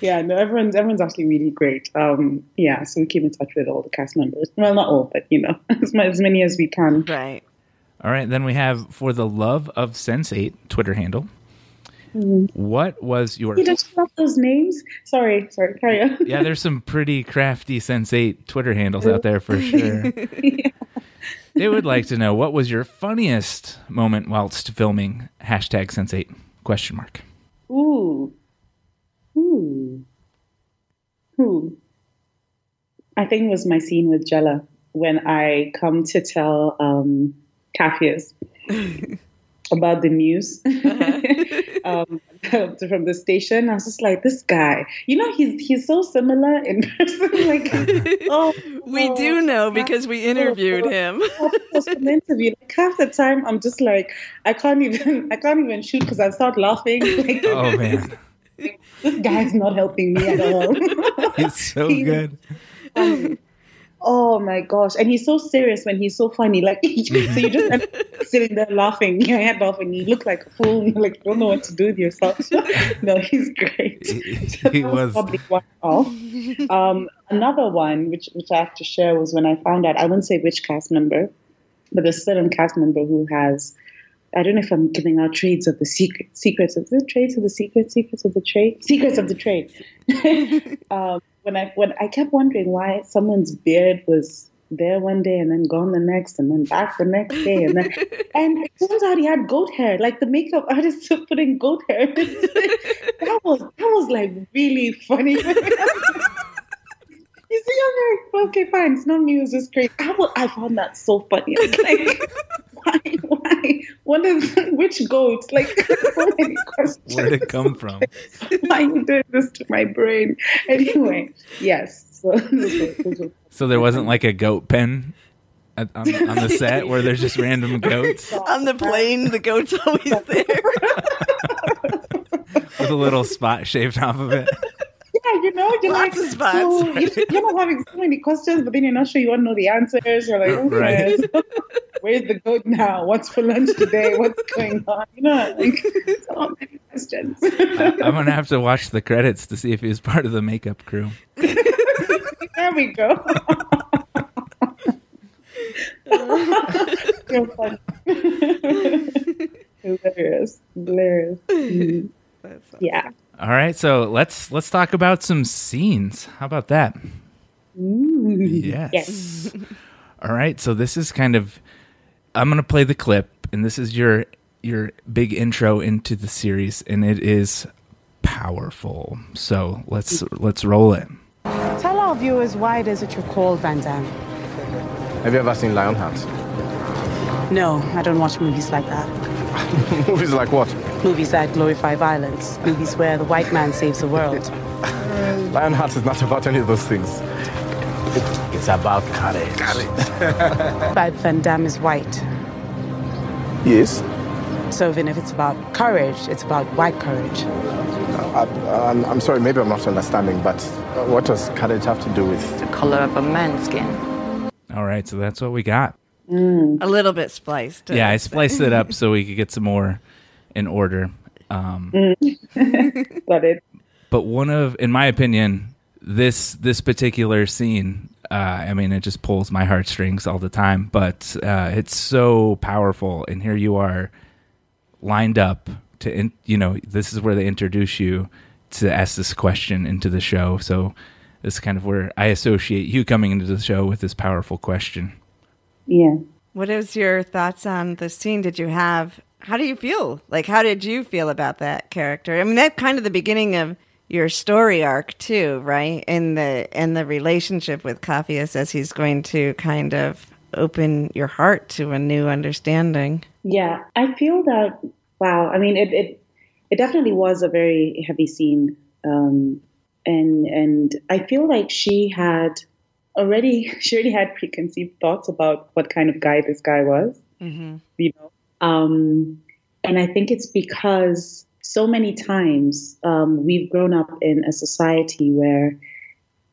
yeah, no, everyone's everyone's actually really great. Um, yeah, so we keep in touch with all the cast members. Well, not all, but you know, as, mu- as many as we can. right. All right, then we have for the love of Sense8 Twitter handle. What was your You just love those names. Sorry, sorry, carry on. Yeah, there's some pretty crafty Sense8 Twitter handles out there for sure. They would like to know what was your funniest moment whilst filming hashtag Sense8 question mark. Ooh, ooh, ooh. I think it was my scene with Jela when I come to tell um, Capheus about the news um, from the station. I was just like, this guy, you know, he's he's so similar in person. like, oh, We oh, do know because we interviewed him. was an interview. Like half the time, I'm just like, I can't even, I can't even shoot because I start laughing. Like, Oh man, this guy's not helping me at all. it's so He's good. funny. Oh my gosh. And he's so serious when he's so funny. Like so you just end up sitting there laughing, your head off, and you look like a fool. and You're like, you don't know what to do with yourself. no, he's great. So He that was. probably one off. Um, another one, which which I have to share, was when I found out. I won't say which cast member, but there's a certain cast member who has. I don't know if I'm giving out trades of the secret, secrets of the trades of the secret, secrets of the trade, secrets of the trade. um, when I when I kept wondering why someone's beard was there one day and then gone the next and then back the next day and then and it turns out he had goat hair. Like the makeup artist took putting goat hair. that was that was like really funny. You see, I'm like, okay, fine. It's not me. It's just great. I, I found that so funny. Like, why? Why? What is which goat? Like, so many questions. Where'd it come from? Why are you doing this to my brain? Anyway, yes. So, those were- those were- So there wasn't like a goat pen on, on the set where there's just random goats On the plane, the goat's always there. with a little spot shaved off of it. Yeah, you know, you're Lots like, of spots. so you- you're not having so many questions, but then you're not sure you want to know the answers. You're like, okay, where's the goat now? What's for lunch today? What's going on? You know, like so many questions. I, I'm gonna have to watch the credits to see if he was part of the makeup crew. there we go. You're funny. hilarious, hilarious. Mhm. Yeah. All right, so let's let's talk about some scenes. How about that? Ooh. Yes. Yes. All right, so this is kind of I'm going to play the clip and this is your your big intro into the series and it is powerful. So, let's let's roll it. Tell our viewers why it is that you're called Van Damme. Have you ever seen Lionheart? No, I don't watch movies like that. Movies like what? Movies that glorify violence. Movies where the white man saves the world. Lionheart is not about any of those things. It's about courage. Courage. But Van Damme is white. Yes. So even if it's about courage, it's about white courage. I, I'm, I'm sorry, maybe I'm not understanding, but uh, what does courage have to do with? the color of a man's skin. All right, so that's what we got. A little bit spliced. Yeah, I spliced it up so we could get some more in order. Um, Got it. but one of, in my opinion, this this particular scene, uh, I mean, it just pulls my heartstrings all the time. But uh, it's so powerful, and here you are, lined up to, in, you know, this is where they introduce you to ask this question into the show. So this is kind of where I associate you coming into the show with this powerful question. Yeah. What is your thoughts on the scene? Did you have? How do you feel? Like, how did you feel about that character? I mean, that kind of the beginning of your story arc too, right? In the in the relationship with Capheus as he's going to kind of open your heart to a new understanding. Yeah, I feel that. Wow, I mean, it it, it definitely was a very heavy scene Um, and and I feel like she had already she already had preconceived thoughts about what kind of guy this guy was. Mm-hmm. You know, um, and I think it's because so many times um, we've grown up in a society where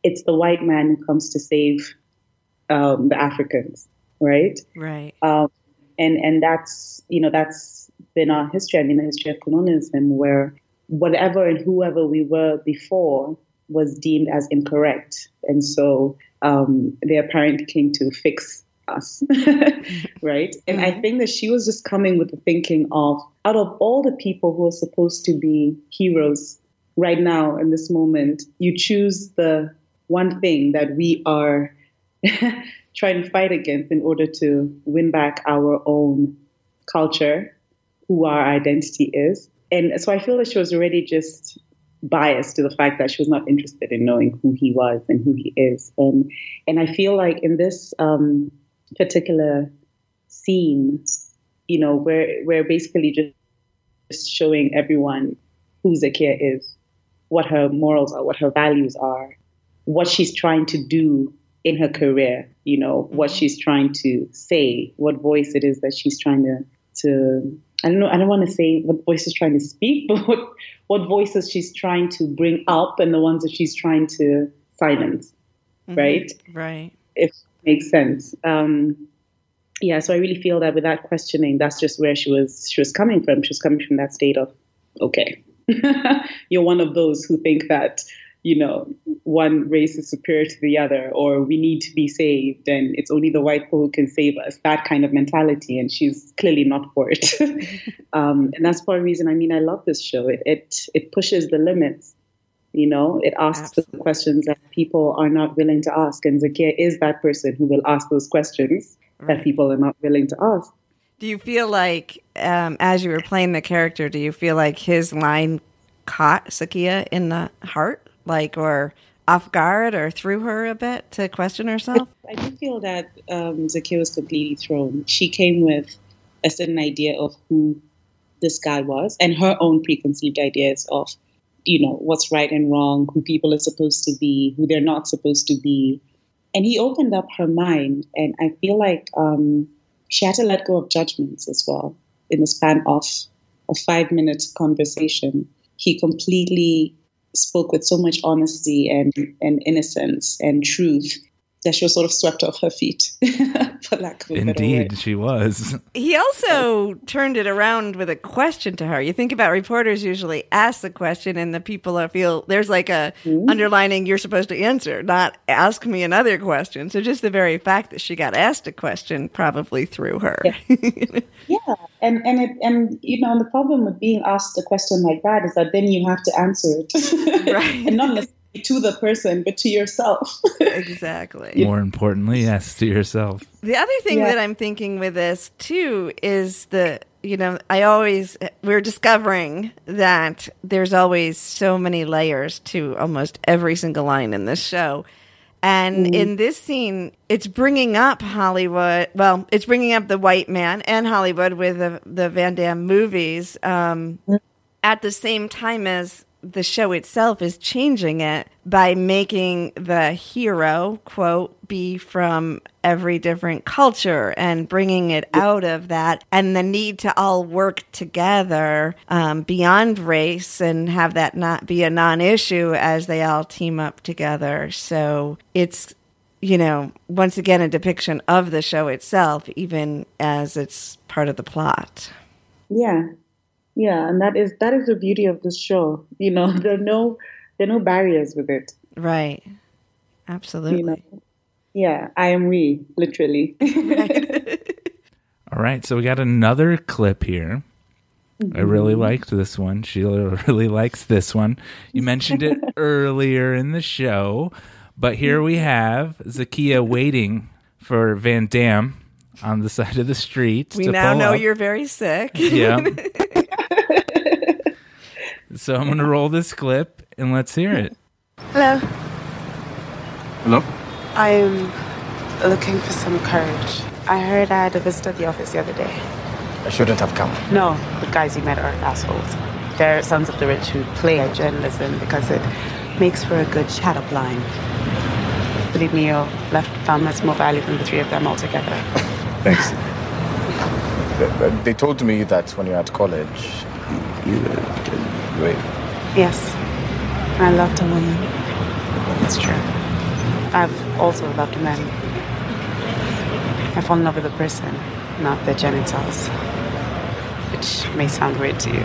it's the white man who comes to save um, the Africans, right? Right. Um, and and that's you know that's been our history. I mean, the history of colonialism, where whatever and whoever we were before was deemed as incorrect, and so um, the apparent came to fix us, right? And I think that she was just coming with the thinking of out of all the people who are supposed to be heroes right now in this moment, you choose the one thing that we are trying to fight against in order to win back our own culture, who our identity is. And so I feel that she was already just biased to the fact that she was not interested in knowing who he was and who he is. And and I feel like in this um, particular scene, you know, we're we're basically just just showing everyone who Zakia is, what her morals are, what her values are, what she's trying to do in her career, you know, what she's trying to say, what voice it is that she's trying to to I don't know, I don't want to say what voice is trying to speak, but what what voices she's trying to bring up and the ones that she's trying to silence. Right? Right. If it makes sense. Um yeah, so I really feel that without questioning, that's just where she was she was coming from. She was coming from that state of, okay, you're one of those who think that, you know, one race is superior to the other, or we need to be saved, and it's only the white people who can save us. That kind of mentality, and she's clearly not for it. um, and that's part of the reason. I mean, I love this show. It it, it pushes the limits. You know, it asks the questions that people are not willing to ask, and Zakia is that person who will ask those questions that people are not willing to ask. Do you feel like, um, as you were playing the character, do you feel like his line caught Zakia in the heart, like, or off guard, or threw her a bit to question herself? I do feel that um, Zakia was completely thrown. She came with a certain idea of who this guy was and her own preconceived ideas of, you know, what's right and wrong, who people are supposed to be, who they're not supposed to be. And he opened up her mind, and I feel like um, she had to let go of judgments as well in the span of a five minute conversation. He completely spoke with so much honesty and, and innocence and truth that she was sort of swept off her feet, for lack of a better word. Indeed, she was. He also turned it around with a question to her. You think about reporters usually ask the question, and the people are feel there's like a underlining you're supposed to answer, not ask me another question. So just the very fact that she got asked a question probably threw her. Yeah, and and it and you know and the problem with being asked a question like that is that then you have to answer it, Right. and not necessarily to the person, but to yourself. exactly. More importantly, yes, to yourself. The other thing Yeah. that I'm thinking with this too is the you know I always we're discovering that there's always so many layers to almost every single line in this show. And in this scene, it's bringing up Hollywood. Well, it's bringing up the white man and Hollywood with the, the Van Damme movies um, at the same time as the show itself is changing it by making the hero quote be from every different culture and bringing it out of that and the need to all work together um, beyond race and have that not be a non-issue as they all team up together. So it's you know once again a depiction of the show itself even as it's part of the plot. Yeah, yeah, and that is that is the beauty of this show. You know, there are no there are no barriers with it. right absolutely You know, yeah, I am we literally. All right, so we got another clip here. I really mm-hmm. liked this one. Sheila really likes this one. You mentioned it earlier in the show, but here we have Zakia waiting for Van Damme on the side of the street. we to now pull know up. you're very sick Yeah. so I'm going to roll this clip and let's hear it. Hello. Hello? I'm looking for some courage. I heard I had a visit at the office the other day. I shouldn't have come. No, the guys you met are assholes. they're sons of the rich who play at journalism because it makes for a good shadow line. Believe me, your left thumb has more value than the three of them altogether. Thanks. They- told me that when you're at college, you, you wait. Yes, I loved a woman. It's true. I've also loved men. I fall in love with a person, not their genitals. Which may sound weird to you.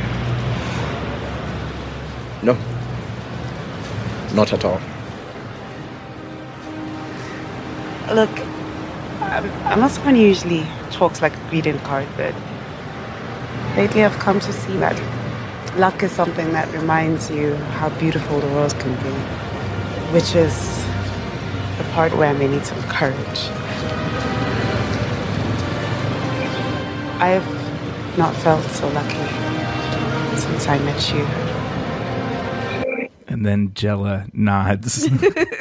No, not at all. Look, I'm, I'm not someone who usually talks like a greeting card, but lately I've come to see that luck is something that reminds you how beautiful the world can be, which is the part where I may need some courage. I have not felt so lucky since I met you. And then Jela nods.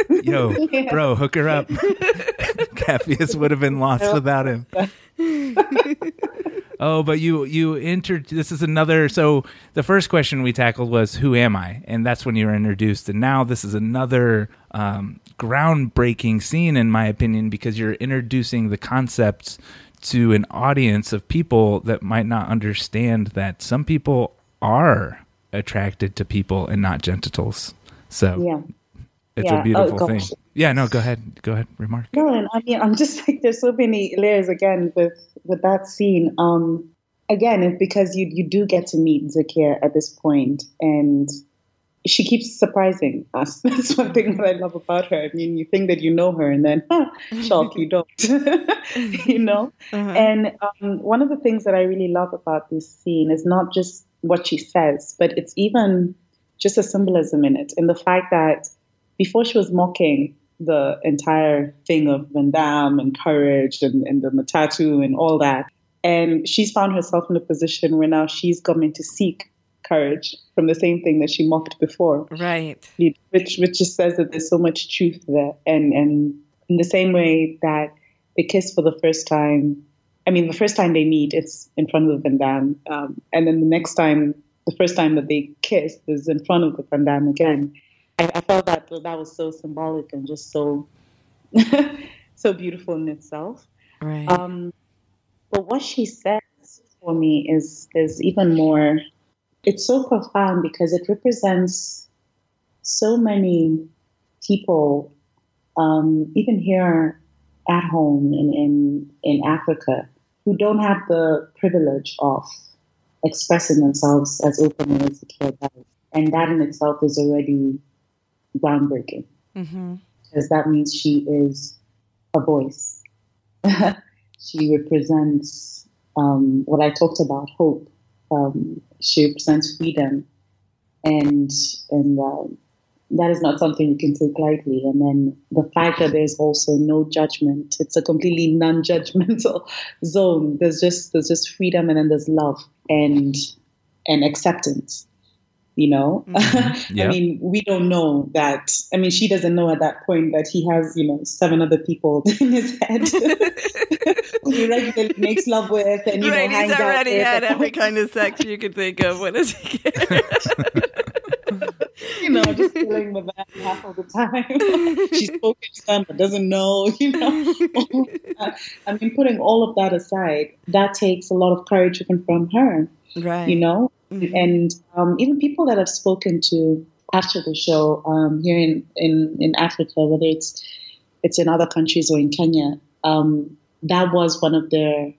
Yo, bro, hook her up. Capheus would have been lost without him. oh, but you you entered. This is another. So the first question we tackled was, "Who am I?" And that's when you were introduced. And now this is another um, groundbreaking scene, in my opinion, because you're introducing the concepts to an audience of people that might not understand that some people are attracted to people and not genitals. So Yeah. it's Yeah. a beautiful Oh, thing. Gosh. Yeah, no, go ahead. Go ahead. Remark. No, and I mean, I'm just like, there's so many layers again with with that scene. Um, again, it's because you you do get to meet Zakia at this point, and she keeps surprising us. That's one thing that I love about her. I mean, you think that you know her, and then huh, shock, you don't. you know. And um, one of the things that I really love about this scene is not just what she says, but it's even just a symbolism in it, and the fact that before she was mocking the entire thing of Van Damme and courage and, and the Matatu and all that. And she's found herself in a position where now she's coming to seek courage from the same thing that she mocked before, Right. which which just says that there's so much truth there. And and in the same way that they kiss for the first time, I mean, the first time they meet, it's in front of the Van Damme, um, and then the next time, the first time that they kiss is in front of the Van Damme again. I, I felt that that was so symbolic and just so so beautiful in itself. Right. Um, but what she says for me is is even more. It's so profound because it represents so many people, um, even here at home in, in in Africa, who don't have the privilege of expressing themselves as openly as the kid does, and that in itself is already groundbreaking hmm because that means she is a voice. she represents um, what I talked about, hope. Um, she represents freedom, and and um, that is not something you can take lightly. And then the fact that there's also no judgment; it's a completely non-judgmental zone. There's just there's just freedom, and then there's love and and acceptance you know mm-hmm. Yeah. i mean we don't know that i mean she doesn't know at that point that he has you know seven other people in his head who he regularly makes love with and you right. know He's hangs out already with had and- every kind of sex you could think of. What does he get? you know just dealing with that half of the time she's spoken to them but doesn't know you know i mean putting all of that aside that takes a lot of courage even from her right. you know Mhm. and um, even people that I've spoken to after the show um, here in, in, in Africa, whether it's it's in other countries or in Kenya, um, that was one of their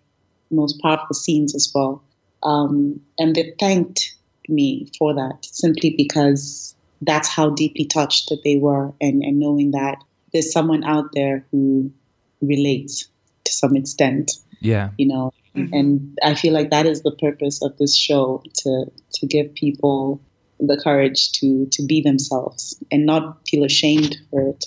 most powerful scenes as well. Um, and they thanked me for that simply because that's how deeply touched that they were, and, and knowing that there's someone out there who relates to some extent Yeah. you know Mhm. and i feel like that is the purpose of this show to to give people the courage to to be themselves and not feel ashamed for it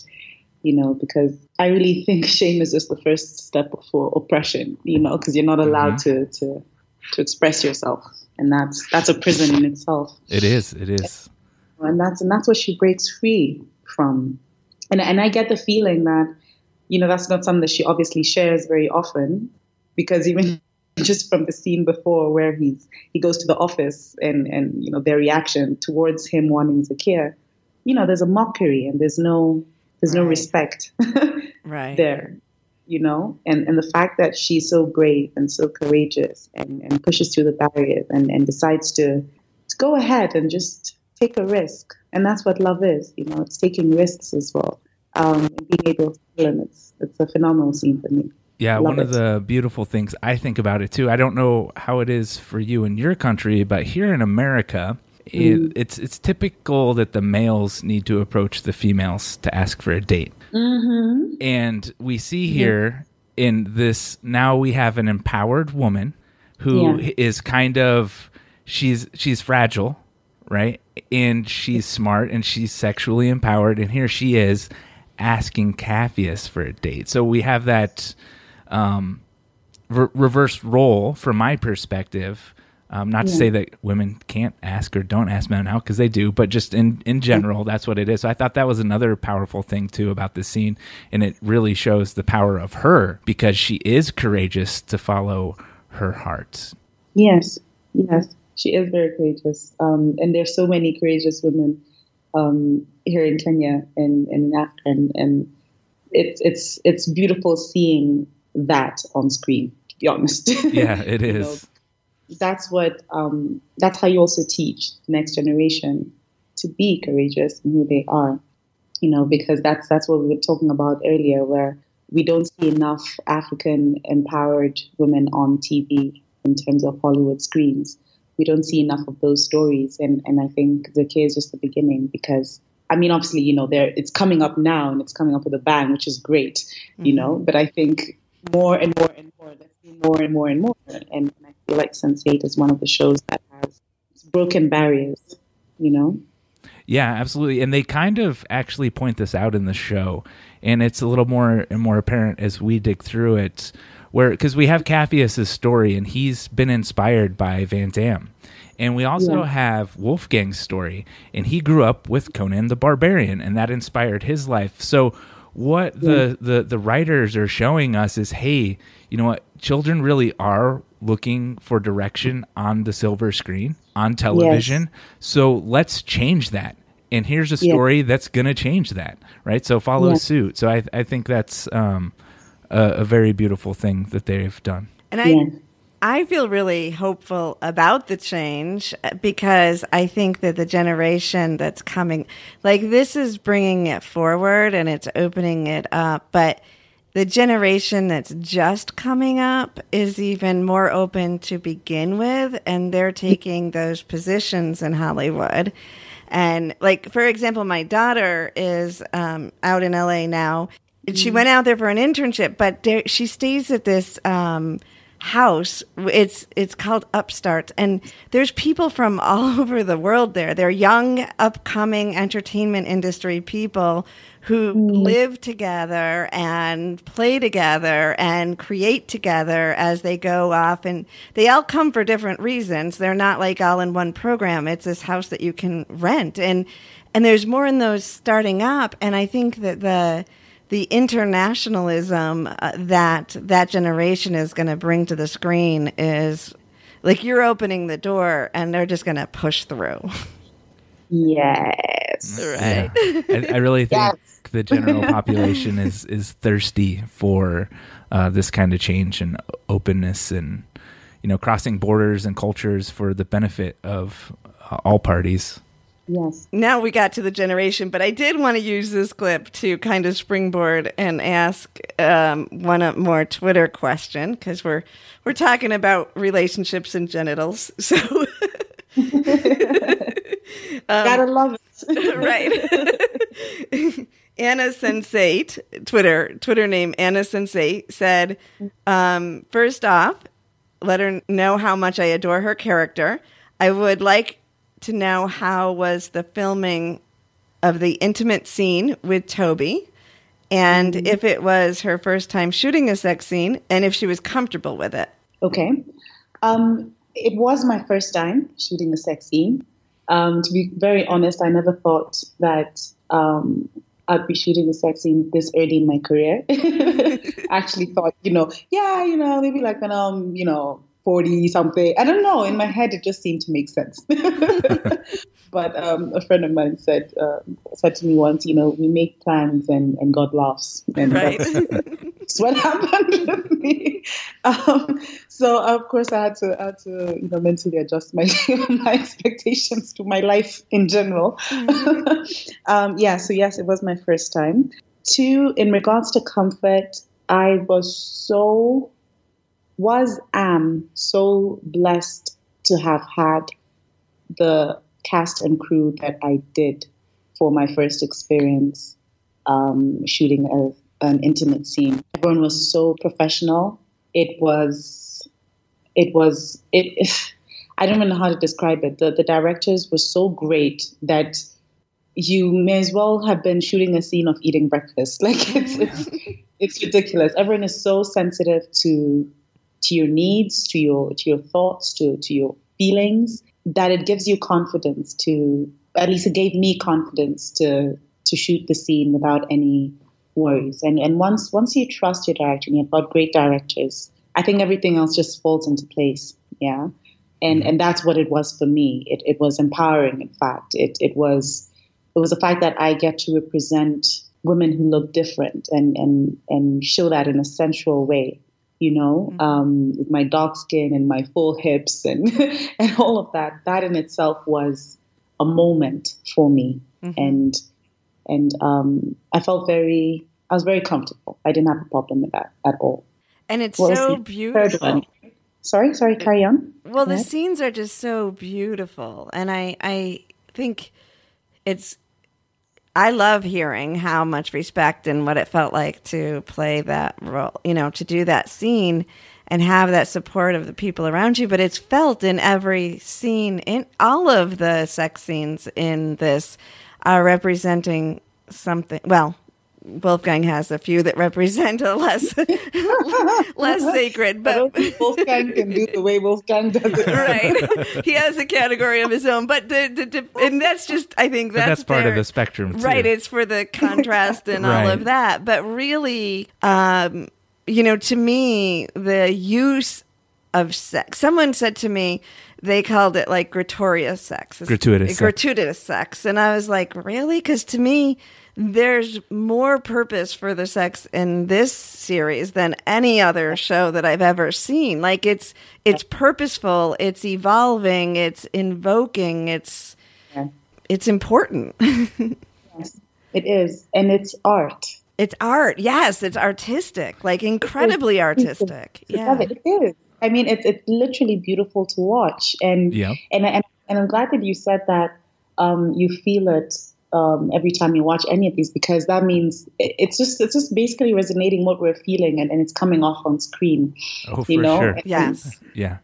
you know because i really think shame is just the first step for oppression you know because you're not allowed to to to express yourself and that's that's a prison in itself It is. It is. and that's and that's what she breaks free from and and I get the feeling that you know that's not something that she obviously shares very often because even just from the scene before where he's he goes to the office and and you know their reaction towards him wanting Zakia, you know, there's a mockery and there's no there's right. no respect right. there you know? And and the fact that she's so brave and so courageous and, and pushes through the barriers and, and decides to, to go ahead and just take a risk. And that's what love is you know it's taking risks as well. Um, and being able to it's it's a phenomenal scene for me yeah, one it. of the beautiful things I think about it too. I don't know how it is for you in your country, but here in America, it, it's it's typical that the males need to approach the females to ask for a date, mm-hmm. and we see here yeah. in this now we have an empowered woman who yeah. is kind of she's she's fragile, right? And she's smart and she's sexually empowered, and here she is asking Capheus for a date. So we have that um, re- reverse role from my perspective um, not yeah. to say that women can't ask or don't ask men out because they do, but just in in general, that's what it is. So I thought that was another powerful thing too about this scene, and it really shows the power of her because she is courageous to follow her heart. Yes, yes, she is very courageous, um, and there's so many courageous women um, here in Kenya and, and in Africa, and, and it's it's it's beautiful seeing that on screen. To be honest, yeah, it is. know, that's what um, that's how you also teach the next generation to be courageous in who they are you know because that's that's what we were talking about earlier where we don't see enough african empowered women on tv in terms of hollywood screens we don't see enough of those stories and and i think the Zakia is just the beginning because I mean, obviously, you know, there it's coming up now and it's coming up with a bang, which is great, mm-hmm. you know. But I think more and more and more, let's see more and more and more, and I feel like Sense8 is one of the shows that has broken barriers, you know? Yeah, absolutely. And they kind of actually point this out in the show. And it's a little more and more apparent as we dig through it, where because we have Capheus's story and he's been inspired by Van Damme. And we also yeah. have Wolfgang's story, and he grew up with Conan the Barbarian, and that inspired his life. So, what the, the the writers are showing us is, hey, you know what? Children really are looking for direction on the silver screen on television. Yes. So let's change that. And here's a story yeah. that's going to change that, right? So follow yeah. suit. So I, I think that's um, a, a, very beautiful thing that they've done. And I, yeah. I feel really hopeful about the change because I think that the generation that's coming, like this is bringing it forward and it's opening it up. But the generation that's just coming up is even more open to begin with, and they're taking those positions in Hollywood. And, like, for example, my daughter is um, out in LA now. She mm-hmm. went out there for an internship, but there, she stays at this. Um, house. It's it's called Upstart, and there's people from all over the world there. They're young, upcoming entertainment industry people who mm. live together and play together and create together as they go off, and they all come for different reasons. They're not like all in one program. It's this house that you can rent, and and there's more in those starting up. And I think that the the internationalism uh, that that generation is going to bring to the screen is like you're opening the door and they're just going to push through. Yes. Right. Yeah. I, I, really think yes. the general population is is thirsty for uh, this kind of change and openness and you know crossing borders and cultures for the benefit of uh, all parties. Yes. Now we got to the generation, but I did want to use this clip to kind of springboard and ask um, one more Twitter question because we're we're talking about relationships and genitals. So um, gotta love it, right? Anna Sense8, Twitter Twitter name Anna Sense8 said, um, first off, let her know how much I adore her character. I would like to know how was the filming of the intimate scene with Toby and mm-hmm. if it was her first time shooting a sex scene and if she was comfortable with it. Okay. Um, it was my first time shooting a sex scene. Um, to be very honest, I never thought that um, I'd be shooting a sex scene this early in my career. I actually thought, you know, yeah, you know, maybe like when I'm, you know, 40 something. I don't know. In my head, it just seemed to make sense. but um, a friend of mine said uh, said to me once, you know, we make plans and, and God laughs. And Right. that's, that's what happened with me. Um, so of course I had to I had to you know mentally adjust my my expectations to my life in general. um, yeah. So yes, it was my first time. Two, in regards to comfort, I was so was am so blessed to have had the cast and crew that I did for my first experience um, shooting a, an intimate scene. Everyone was so professional. It was, it was, it. I don't even know how to describe it. The the directors were so great that you may as well have been shooting a scene of eating breakfast. Like it's it's it's ridiculous. Everyone is so sensitive to to your needs, to your to your thoughts, to to your feelings that it gives you confidence to at least it gave me confidence to to shoot the scene without any worries. And and once once you trust your director and you've got great directors, I think everything else just falls into place. Yeah. And mm-hmm. and that's what it was for me. It it was empowering in fact. It it was it was the fact that I get to represent women who look different and and and show that in a sensual way you know, um, with my dark skin and my full hips and and all of that. That in itself was a moment for me, and and um, I felt very, I was very comfortable. I didn't have a problem with that at all. And it's What so beautiful. Sorry, sorry, carry on. Well, the ahead. scenes are just so beautiful, and I I think it's. I love hearing how much respect and what it felt like to play that role, you know, to do that scene and have that support of the people around you. But it's felt in every scene, in all of the sex scenes in this are representing something. Well, Wolfgang has a few that represent a less less sacred, I but Wolfgang can do the way Wolfgang does it. right. he has a category of his own, but the, the, the and that's just I think that's, that's part of the spectrum, too. right? It's for the contrast and all of that, but really, um, you know, to me, the use of sex. Someone said to me they called it like gratuitous sex, Gratuitous sex. gratuitous sex, and I was like, really? Because to me. There's more purpose for the sex in this series than any other show that I've ever seen. Like it's it's purposeful, it's evolving, it's invoking, it's Yeah. it's important. Yes, it is, and it's art. It's art. Yes, it's artistic, like incredibly artistic. To Yeah. it. It is. I mean, it's it's literally beautiful to watch, and Yeah. and and, and I'm glad that you said that. Um, you feel it um, every time you watch any of these because that means it- it's just it's just basically resonating what we're feeling and, and it's coming off on screen. Oh, for you know, sure. Yes, Yeah.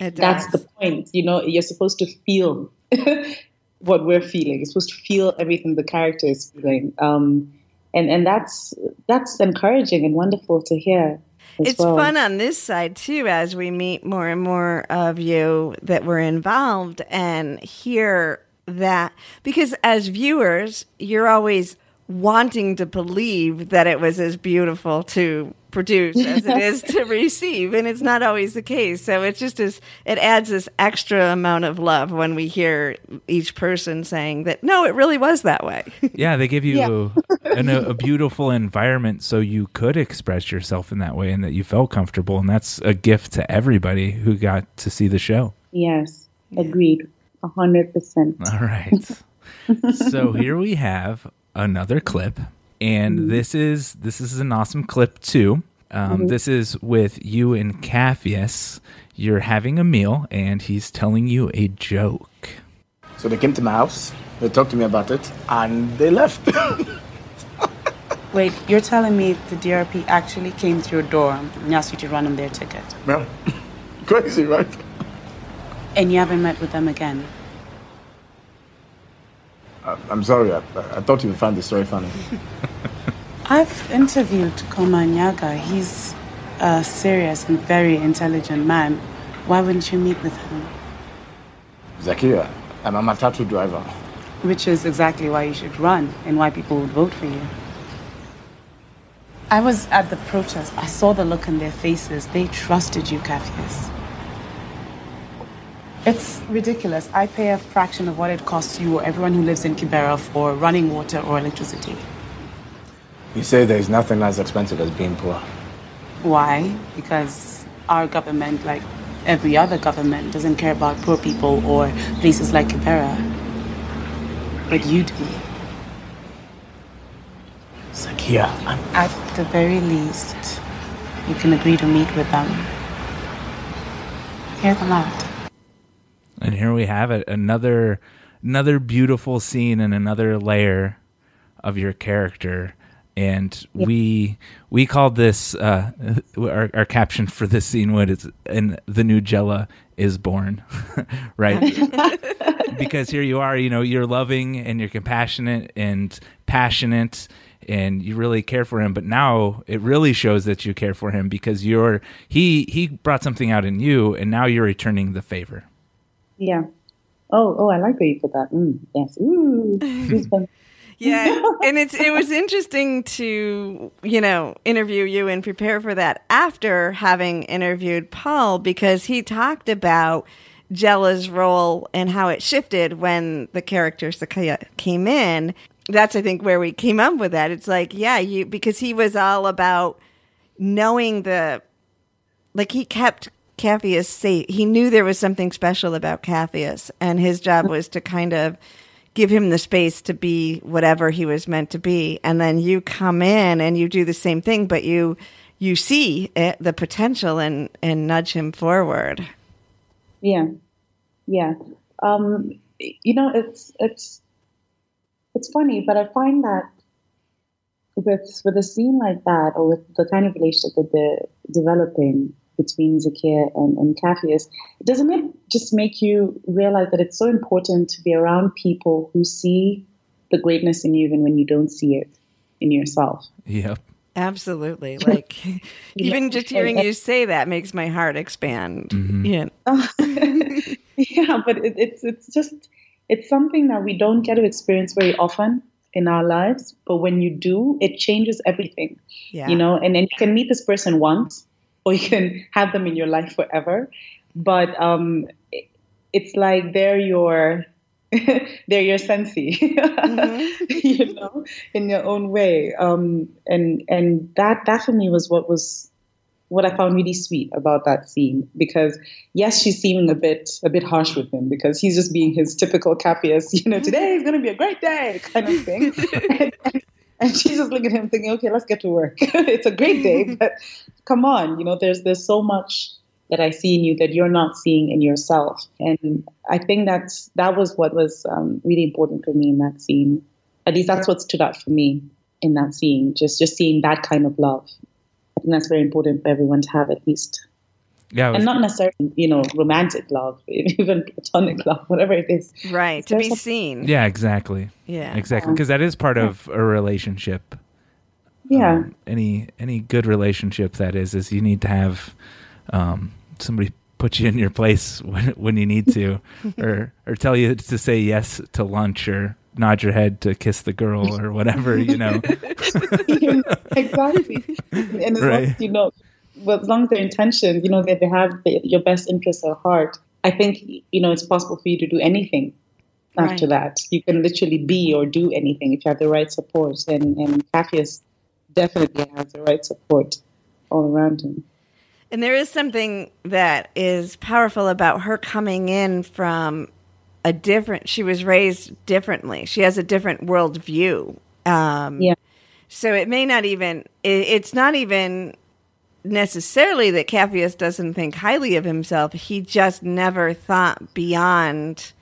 it that's the point. You know, you're supposed to feel what we're feeling. You're supposed to feel everything the character is feeling. Um, and and that's that's encouraging and wonderful to hear. it's well. fun on this side too as we meet more and more of you that were involved and hear that because as viewers you're always wanting to believe that it was as beautiful to produce as it is to receive and it's not always the case so it's just as it adds this extra amount of love when we hear each person saying that no it really was that way Yeah, they give you Yeah. an, a, a beautiful environment so you could express yourself in that way and that you felt comfortable. And that's a gift to everybody who got to see the show. Yes, agreed. A hundred percent. All right. so here we have another clip, and this is this is an awesome clip too. Um, This is with you and Capheus. You're having a meal, and he's telling you a joke. So they came to my house, they talked to me about it, and they left. Wait, you're telling me the DRP actually came to your door and asked you to run them their ticket, well, crazy, right? And you haven't met with them again? I'm sorry, I, I thought you would find the story funny. I've interviewed Komanyaga. He's a serious and very intelligent man. Why wouldn't you meet with him? Zakia, I'm a Matatu driver. Which is exactly why you should run and why people would vote for you. I was at the protest. I saw the look on their faces. They trusted you, Capheus. It's ridiculous. I pay a fraction of what it costs you or everyone who lives in Kibera for running water or electricity. You say there's nothing as expensive as being poor. Why? Because our government, like every other government, doesn't care about poor people or places like Kibera. But you do. Zakia, I'm At the very least, you can agree to meet with them. Hear them out. And here we have it another another beautiful scene and another layer of your character. And we we called this uh, our, our caption for this scene what is and the new Jela is born, right? because here you are, you know, you're loving and you're compassionate and passionate and you really care for him but now it really shows that you care for him because you're he he brought something out in you and now you're returning the favor Yeah. Oh, oh, I like where you put that. Mm, yes. Ooh. Yeah, and it's it was interesting to you know interview you and prepare for that after having interviewed Paul because he talked about Jela's role and how it shifted when the character Zakia came in. That's I think where we came up with that. It's like yeah, you because he was all about knowing the like he kept Capheus safe. He knew there was something special about Capheus, and his job was to kind of give him the space to be whatever he was meant to be. And then you come in and you do the same thing, but you you see it, the potential and and nudge him forward. Yeah, yeah. Um, you know, it's it's it's funny, but I find that with with a scene like that, or with the kind of relationship that they're developing between Zakia and, and Capheus, doesn't it just make you realize that it's so important to be around people who see the greatness in you even when you don't see it in yourself? yep Absolutely. Like even just hearing you say that makes my heart expand. Mm-hmm. Yeah. yeah, but it, it's it's just it's something that we don't get to experience very often in our lives. But when you do, it changes everything. Yeah. You know, and then you can meet this person once, or you can have them in your life forever. But um, it's like they're your they're your sensei, you know, in your own way. Um, and and that that for me was what was what I found really sweet about that scene because yes, she's seeming a bit a bit harsh with him because he's just being his typical Capheus, you know, today is going to be a great day kind of thing. and, and, and she's just looking at him thinking, okay, let's get to work. it's a great day, but come on, you know, there's there's so much that I see in you that you're not seeing in yourself, and I think that's that was what was um, really important for me in that scene. At least that's what stood out for me in that scene. Just just seeing that kind of love. I think that's very important for everyone to have at least, yeah and not necessarily you know romantic love, even platonic love, whatever it is. Right. To be There's seen. yeah exactly Yeah. exactly because that is part of a relationship Yeah, um, any any good relationship that is is you need to have um, somebody put you in your place when when you need to or or tell you to say yes to lunch or nod your head to kiss the girl or whatever you know exactly. And as long Right. as you know, well, as long as their intention, you know, that they have the, your best interests at heart, I think you know it's possible for you to do anything after Right. that. You can literally be or do anything if you have the right support. And and Capheus definitely has the right support all around him. And there is something that is powerful about her coming in from a different, she was raised differently. She has a different worldview. Um, Yeah. So it may not even, it, it's not even necessarily that Capheus doesn't think highly of himself. He just never thought beyond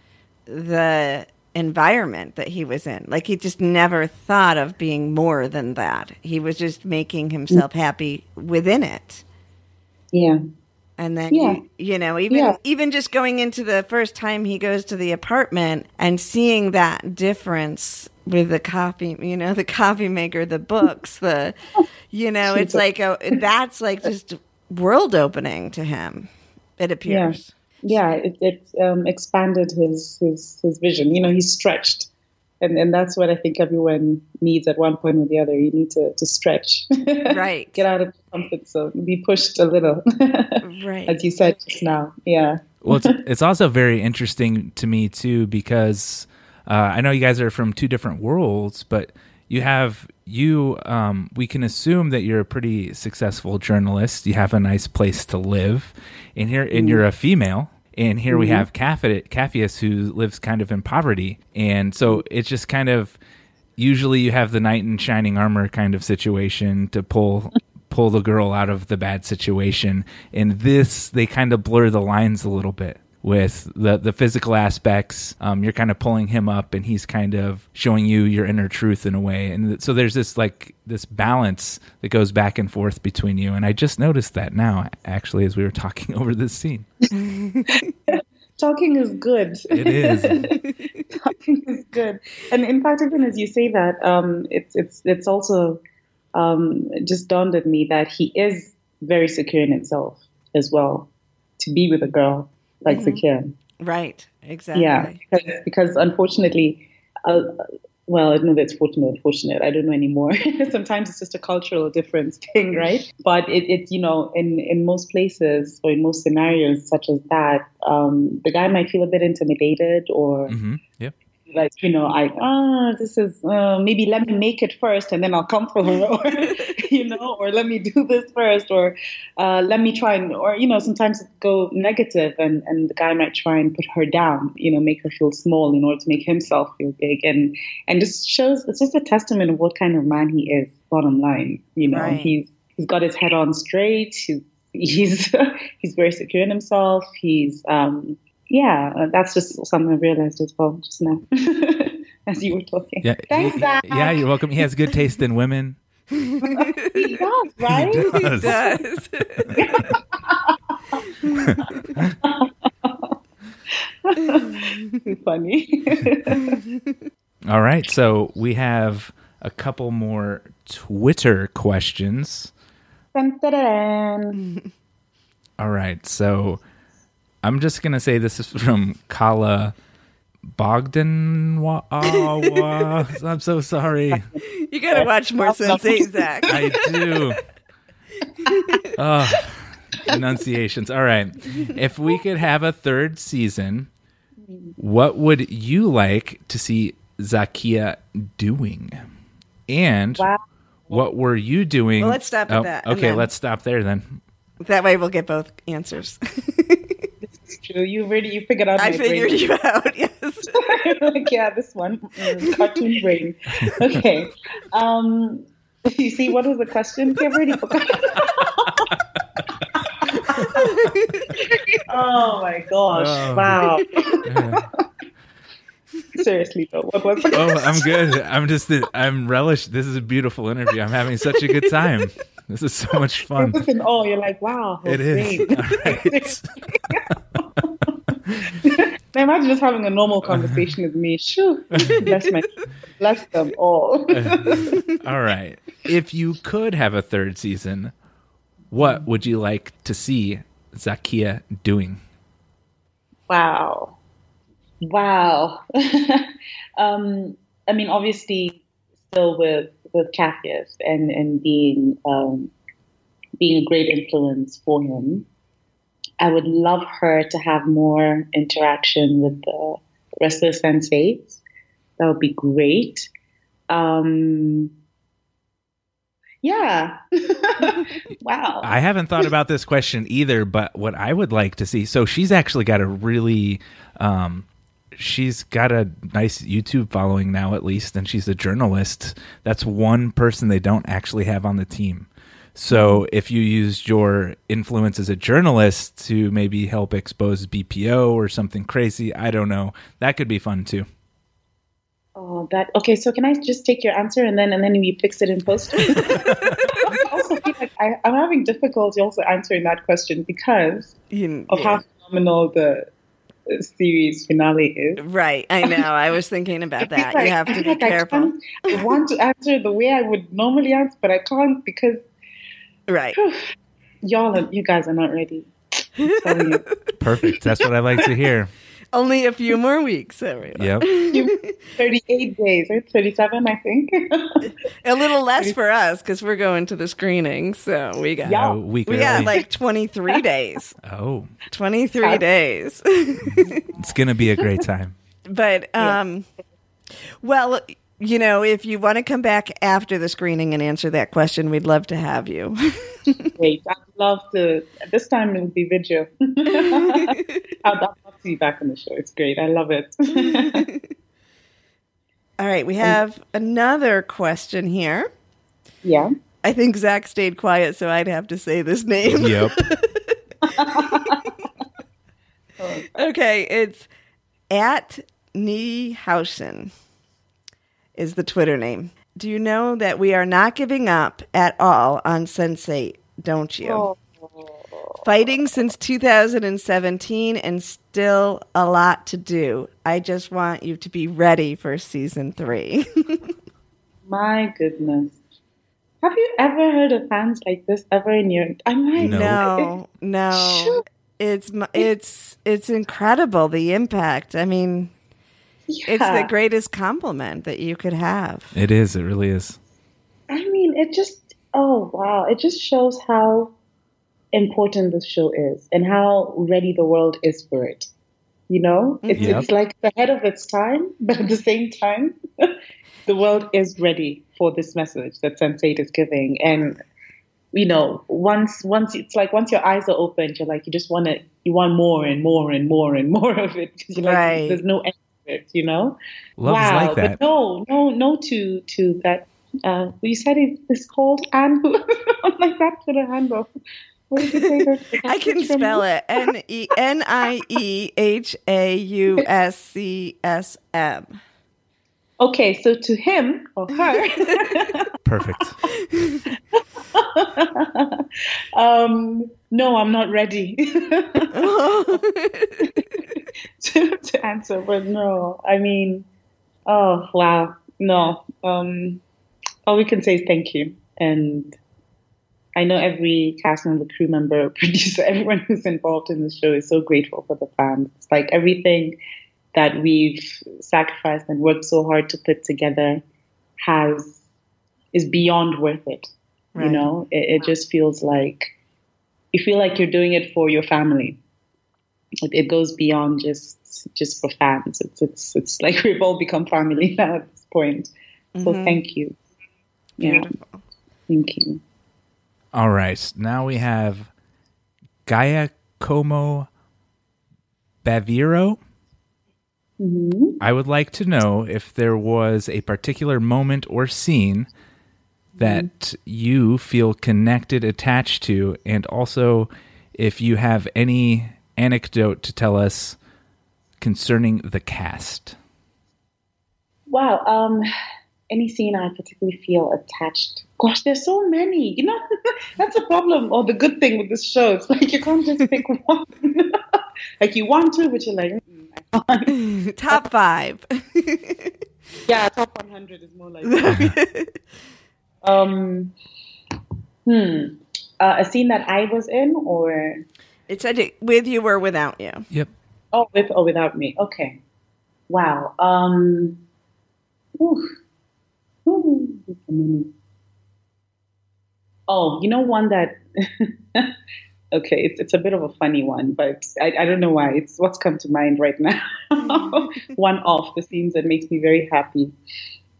the environment that he was in. Like he just never thought of being more than that. He was just making himself happy within it. Yeah. And then Yeah. you, you know, even Yeah. even just going into the first time he goes to the apartment and seeing that difference with the coffee, you know, the coffee maker, the books, the you know, it's like a that's like just world opening to him. It appears. yeah it, it um, expanded his, his his vision you know he's stretched and and that's what i think everyone needs at one point or the other you need to, to stretch Right. get out of the comfort zone be pushed a little Right. as you said just now yeah Well, it's, it's also very interesting to me too because uh, I know you guys are from two different worlds, but you have you. Um, we can assume that you're a pretty successful journalist. You have a nice place to live, and here, and you're a female. And here we have Capheus, who lives kind of in poverty, and so it's just kind of usually you have the knight in shining armor kind of situation to pull pull the girl out of the bad situation. And this, they kind of blur the lines a little bit with the the physical aspects. Um, you're kind of pulling him up, and he's kind of showing you your inner truth in a way. And so there's this like this balance that goes back and forth between you. And I just noticed that now, actually, as we were talking over this scene. Talking is good. It is. Talking is good. And in fact, even as you say that, um, it's it's it's also um, just dawned on me that he is very secure in himself as well. To be with a girl like Zakia. Right. Exactly. Yeah, because, because unfortunately, uh, well, I don't know if it's fortunate, fortunate. I don't know anymore. Sometimes it's just a cultural difference thing, right? But it, it, you know, in in most places or in most scenarios such as that, um, the guy might feel a bit intimidated or mm-hmm. Yep. Like you know i ah this is uh, maybe let me make it first and then i'll come for her or you know or let me do this first or uh, let me try and or you know sometimes it go negative and and the guy might try and put her down you know make her feel small in order to make himself feel big. And and just shows it's just a testament of what kind of man he is bottom line you know. Right. he's he's got his head on straight. He's he's he's very secure in himself. He's um yeah, uh, that's just something I realized as well just now as you were talking. Yeah. Thanks, he- Zac. yeah. You're welcome. He has good taste in women. He does, right? He does. does. Funny. All right, so we have a couple more Twitter questions. Dun, dun, dun. All right, so I'm just gonna say this is from Kala Bogdan. I'm so sorry. You gotta watch more Sense8, Zac. I do. Oh, enunciations. All right. If we could have a third season, what would you like to see Zakia doing? And Wow. what were you doing? Well, let's stop at Oh, that, Okay, then- let's stop there then. That way we'll get both answers. It's true. You really you figured out. I figured brain. you out, yes. like, yeah, this one mm, cartoon brain. Okay. Um, you see, what was the question? I've already forgot. oh my gosh! Oh. Wow. Yeah. Seriously, though, what was? The Oh, I'm good. I'm just I'm relish. This is a beautiful interview. I'm having such a good time. This is so much fun. In awe. You're like, wow. It is. All right. Now imagine just having a normal conversation with me. Shoo, bless my, bless them all. All right. If you could have a third season, what would you like to see Zakia doing? wow, wow. um, I mean, obviously, still with with Capheus and and being um, being a great influence for him. I would love her to have more interaction with the rest of the sensates. That would be great. Um, yeah. wow. I haven't thought about this question either, but what I would like to see so she's actually got a really um she's got a nice YouTube following now at least and she's a journalist. That's one person they don't actually have on the team. So if you used your influence as a journalist to maybe help expose BPO or something crazy, I don't know. That could be fun too. Oh, that okay. So can I just take your answer and then and then we fix it in post? I also like I, I'm having difficulty also answering that question because You- of how phenomenal the series finale is. Right, I know. I was thinking about that. like- You have to be like I careful. can't- I want to answer the way I would normally answer, but I can't because Right. y'all, are, you guys are not ready. I'm telling you. Perfect. That's what I like to hear. Only a few more weeks, everyone. Yep. 38 days, right? 37, I think. A little less for us because we're going to the screening, so we got Yeah. A week we got like twenty three days. oh. oh, Twenty three days. it's gonna be a great time. But um well, you know, if you want to come back after the screening and answer that question, we'd love to have you. Great. I'd love to. This time it'll be video. I'd, I'd love to see you back on the show. It's great. I love it. All right, we have another question here. yeah. I think Zac stayed quiet, so I'd have to say this name. Yep. Okay, it's at Niehausen is the Twitter name. Do you know that we are not giving up at all on Sense8, don't you? Oh. Fighting since 2017 and still a lot to do. I just want you to be ready for season three. My goodness. Have you ever heard of fans like this ever in your? I'm like, No. no, no. Sure. It's it's it's incredible the impact. I mean, yeah. it's the greatest compliment that you could have. It is. It really is. I mean, it just, oh wow, it just shows how important this show is and how ready the world is for it. You know, it's, Yep. it's like ahead of its time, but at the same time, the world is ready for this message that Sense8 is giving. And, you know, once, once it's like once your eyes are opened, you're like, you just want to, you want more and more and more and more of it because like, Right. there's no end to it, you know? Love wow, like that. But no, no, no to to that. Uh, you said it is called Anne. I'm like that for the handle. What did you say? that- I can spell it N E N I E H A U S C S M. Okay, so to him or her, Perfect. um, no, I'm not ready to, to answer. But no, I mean, oh wow, no. Um, all we can say is thank you, and I know every cast member, crew member, producer, everyone who's involved in the show is so grateful for the fans. It's like everything that we've sacrificed and worked so hard to put together has is beyond worth it. You know, it, it just feels like you feel like you're doing it for your family. It, it goes beyond just just for fans. It's it's it's like we've all become family now at this point. So Mhm. thank you. Yeah, Beautiful. thank you. All right. Now we have Gaia Como Baviro. hmm I would like to know if there was a particular moment or scene that you feel connected, attached to, and also if you have any anecdote to tell us concerning the cast. Wow. Um, any scene I particularly feel attached. Gosh, there's so many. You know, that's a problem or the good thing with this show. It's like you can't just pick one. like you want to, but you're like, mm, I can't. Top five. Yeah, top 100 is more like. that. um, hmm. Uh, a scene that I was in, or it said with you or without you. Yep. oh, with or without me. Okay. Wow. Um. oof. Ooh, there's so many. Oh, you know one that. okay, it's it's a bit of a funny one, but I, I don't know why. It's what's come to mind right now. one of the scenes that makes me very happy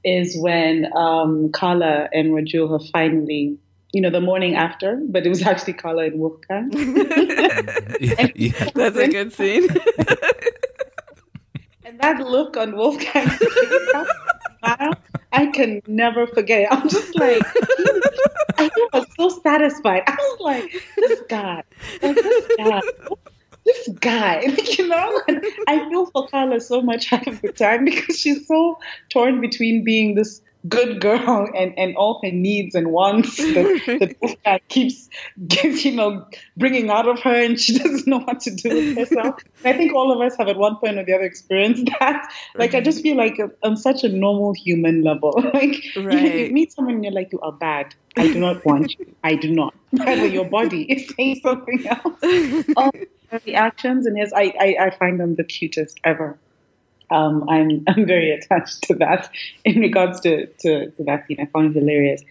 is when um, Kala and Rajan have finally, you know, the morning after, but it was actually Kala and Wolfgang. Yeah, yeah. That's a good scene. And that look on Wolfgang's face, that smile, I can never forget. I'm just like, I was so satisfied. I was like, this guy, this guy, this guy, you know. And I feel for Kala so much half the time because she's so torn between being this good girl and, and all her needs and wants that, that Wolfgang keeps, keeps, you know, bringing out of her, and she doesn't know what to do with herself. And I think all of us have at one point or the other experienced that. Like, I just feel like uh, on such a normal human level, like you, Right. you meet someone and you're like, you are bad. I do not want you. I do not. But your body is saying something else. All the actions, and his I, I, I find them the cutest ever. Um, I'm I'm very attached to that in regards to, to, to that scene. I find it hilarious.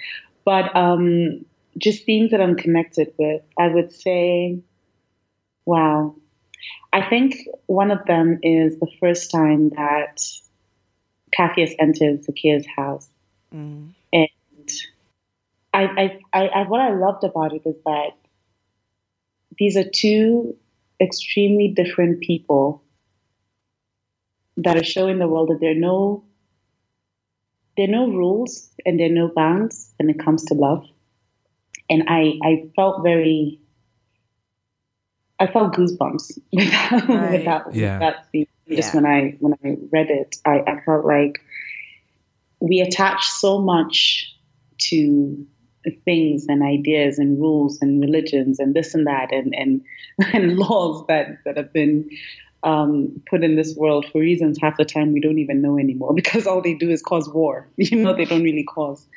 But um, just themes that I'm connected with, I would say, wow. I think one of them is the first time that Capheus enters Zakia's house. Mm. And I, I, I, I, what I loved about it is that these are two extremely different people that are showing the world that there are no there are no rules and there are no bounds when it comes to love. And I, I felt very I felt goosebumps with that, right. with that, yeah. with that scene. Just yeah. when I when I read it, I, I felt like we attach so much to things and ideas and rules and religions and this and that and and, and laws that that have been um, put in this world for reasons half the time we don't even know anymore because all they do is cause war. You know, they don't really cause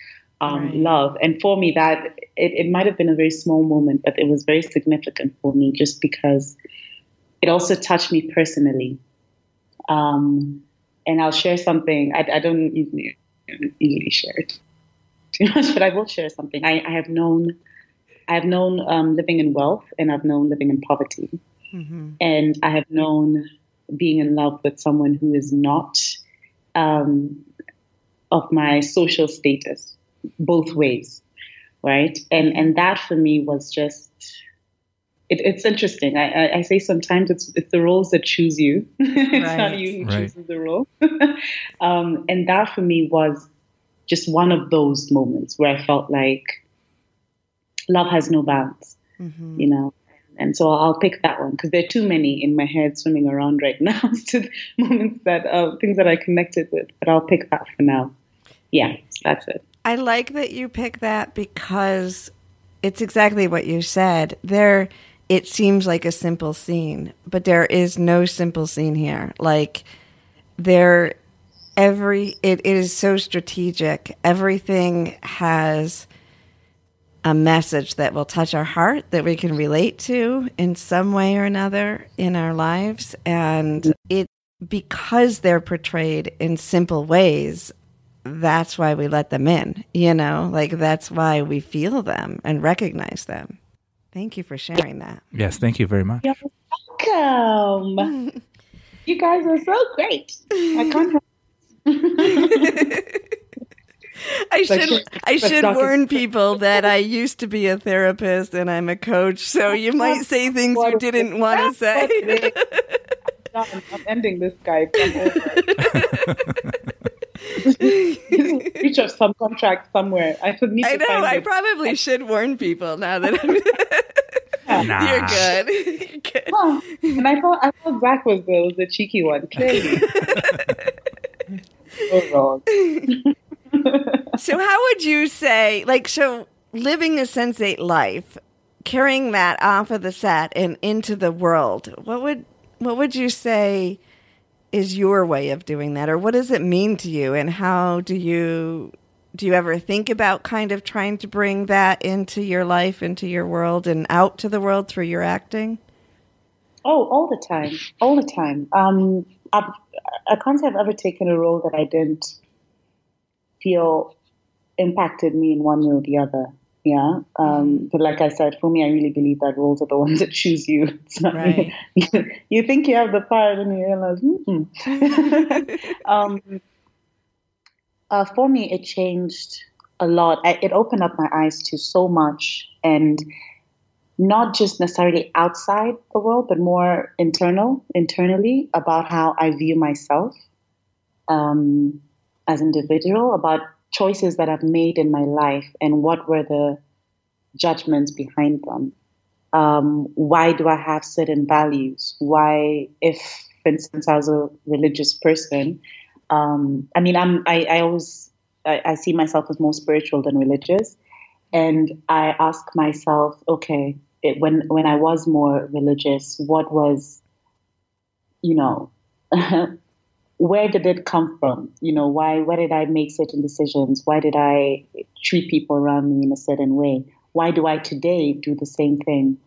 um, right. love. And for me, that it, it might have been a very small moment, but it was very significant for me just because it also touched me personally. Um, and I'll share something. I, I don't usually, usually share it too much, but I will share something. I, I have known, I have known um, living in wealth, and I've known living in poverty, mm-hmm. and I have known being in love with someone who is not um, of my social status, both ways, right? And and that for me was just. It, it's interesting. I, I, I, say sometimes it's it's the roles that choose you. it's right. not you who right. chooses the role. um, and that for me was just one of those moments where I felt like love has no bounds, mm-hmm. you know. And so I'll pick that one because there are too many in my head swimming around right now to moments that uh, things that I connected with. But I'll pick that for now. Yeah, that's it. I like that you pick that because it's exactly what you said. There, it seems like a simple scene, but there is no simple scene here. Like there every it, it is so strategic. Everything has a message that will touch our heart that we can relate to in some way or another in our lives. And it because they're portrayed in simple ways that's why we let them in you know? Like that's why we feel them and recognize them. Thank you for sharing that. Yes thank you very much. You're welcome. You guys are so great i can't I should I should warn people that I used to be a therapist and I'm a coach, so you might say things you didn't want to say. I'm ending this guy. Reach of some contract somewhere. I could need I know. I it. probably should warn people now that I'm. nah. You're good. You're good. Huh. And I thought I thought Zac was the was the cheeky one. Clearly so wrong. So, how would you say, like, so living a sensate life, carrying that off of the set and into the world, what would what would you say is your way of doing that, or what does it mean to you, and how do you do you ever think about kind of trying to bring that into your life, into your world, and out to the world through your acting? Oh, all the time, all the time. Um, I've, I can't say I've ever taken a role that I didn't feel impacted me in one way or the other. Yeah. Um, mm-hmm. but like I said, for me, I really believe that roles are the ones that choose you. It's not right. you, you think you have the power, and you realize, mm um, uh, for me, it changed a lot. I, it opened up my eyes to so much, and not just necessarily outside the world, but more internal, internally about how I view myself um, as individual, about choices that I've made in my life and what were the judgments behind them. Um, why do I have certain values? Why, if, for instance, I was a religious person, um, I mean, I'm, I, I always, I, I see myself as more spiritual than religious. And I ask myself, okay, it, when when I was more religious, what was, you know, where did it come from? You know, why why did I make certain decisions? Why did I treat people around me in a certain way? Why do I today do the same thing?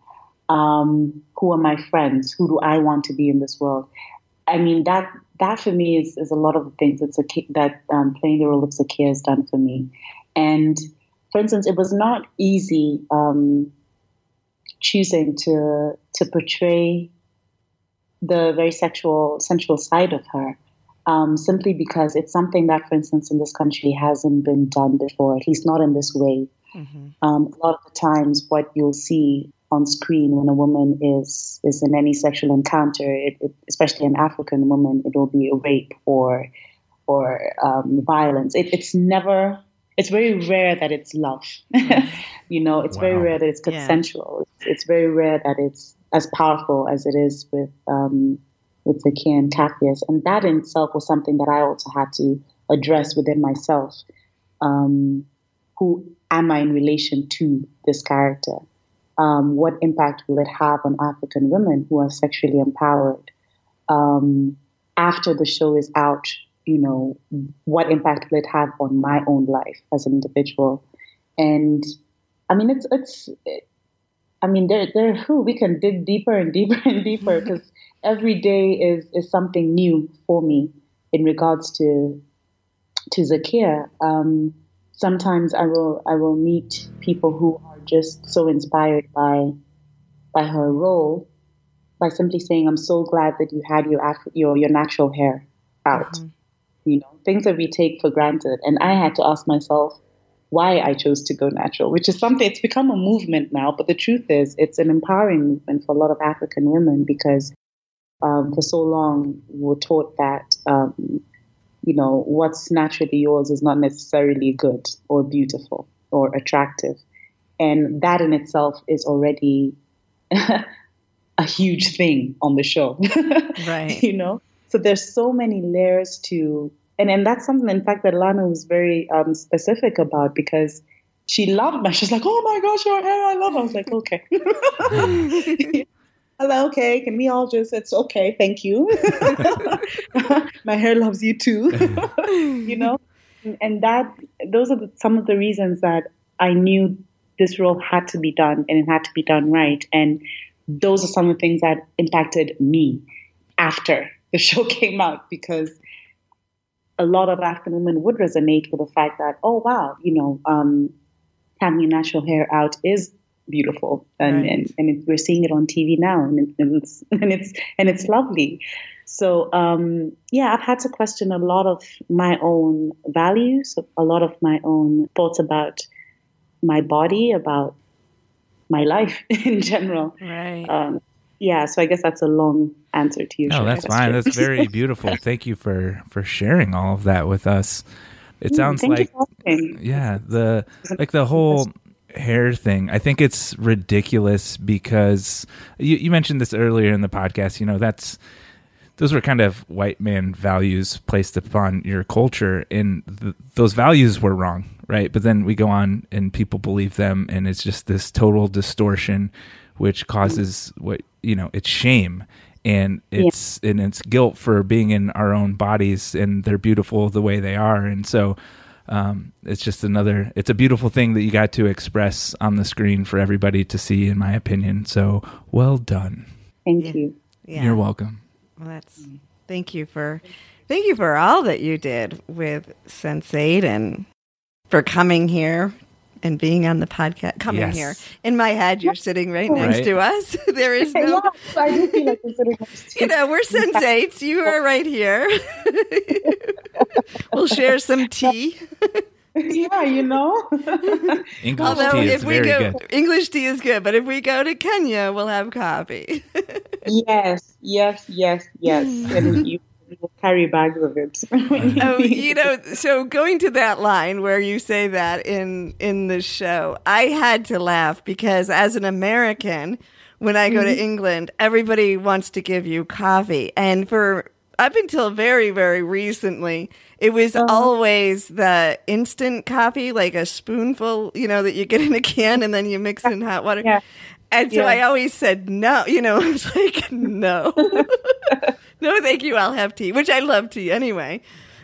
Um, who are my friends? Who do I want to be in this world? I mean, that that for me is, is a lot of the things that that um, playing the role of Zakia has done for me. And for instance, it was not easy um, choosing to to portray the very sexual, sensual side of her, um, simply because it's something that, for instance, in this country hasn't been done before, at least not in this way. Mm-hmm. Um, a lot of the times, what you'll see on screen when a woman is is in any sexual encounter, it, it, especially an African woman, it will be a rape or or um, violence. It, it's never. It's very rare that it's love. you know, it's wow. very rare that it's consensual. Yeah. It's, it's, very rare that it's as powerful as it is with um, with Zakia and Capheus. And that in itself was something that I also had to address within myself. Um, who am I in relation to this character? Um, what impact will it have on African women who are sexually empowered? Um, after the show is out, you know, what impact will it have on my own life as an individual? And I mean, it's it's. It, I mean, there, there, who we can dig deeper and deeper and deeper because every day is is something new for me in regards to to Zakia. Um, sometimes I will I will meet people who are just so inspired by by her role by simply saying, "I'm so glad that you had your your your natural hair out." Mm-hmm. You know, things that we take for granted, and I had to ask myself why I chose to go natural, which is something it's become a movement now. But the truth is, it's an empowering movement for a lot of African women because um, for so long we were taught that um, you know what's naturally yours is not necessarily good or beautiful or attractive, and that in itself is already a huge thing on the show, right? you know, so there's so many layers to, and and that's something in fact that Lana was very um, specific about because she loved me. She's like, "Oh my gosh, your hair, I love." It. I was like, "Okay." hello, okay, can we all just, it's okay, thank you. My hair loves you too, you know? And that, those are the, some of the reasons that I knew this role had to be done and it had to be done right. And those are some of the things that impacted me after the show came out because a lot of African women would resonate with the fact that, oh, wow, you know, um, having your natural hair out is beautiful, and right. and, and it, we're seeing it on TV now, and, it, and it's and it's and it's lovely. So um, yeah, I've had to question a lot of my own values, a lot of my own thoughts about my body, about my life in general. Right. Um, yeah, so I guess that's a long answer to you. No, that's fine. That's very beautiful. Thank you for for sharing all of that with us. It mm, sounds like yeah, the like the whole hair thing. I think it's ridiculous because you, you mentioned this earlier in the podcast. You know, that's those were kind of white man values placed upon your culture, and th- those values were wrong, right? But then we go on, and people believe them, and it's just this total distortion, which causes what you know, it's shame and it's yeah. and it's guilt for being in our own bodies and they're beautiful the way they are and so um, it's just another it's a beautiful thing that you got to express on the screen for everybody to see in my opinion so well done thank yeah. you yeah. you're welcome well that's thank you for thank you for all that you did with Sense8 and for coming here and being on the podcast, coming yes. here. In my head, you're sitting right next right. to us. there is no. Yeah, I do feel like you're sitting next to You know, we're Sense8s. You are right here. we'll share some tea. yeah, you know. English Although tea is very go, good. English tea is good, but if we go to Kenya, we'll have coffee. yes, yes, yes, yes. And you will carry bags of it. oh, you know, so going to that line where you say that in in the show, I had to laugh because as an American, when I go mm-hmm. to England, everybody wants to give you coffee, and for up until very very recently, it was uh-huh. always the instant coffee, like a spoonful, you know, that you get in a can and then you mix in hot water. Yeah. And so yeah. I always said no, you know, I was like, no. no, thank you. I'll have tea, which I love tea anyway.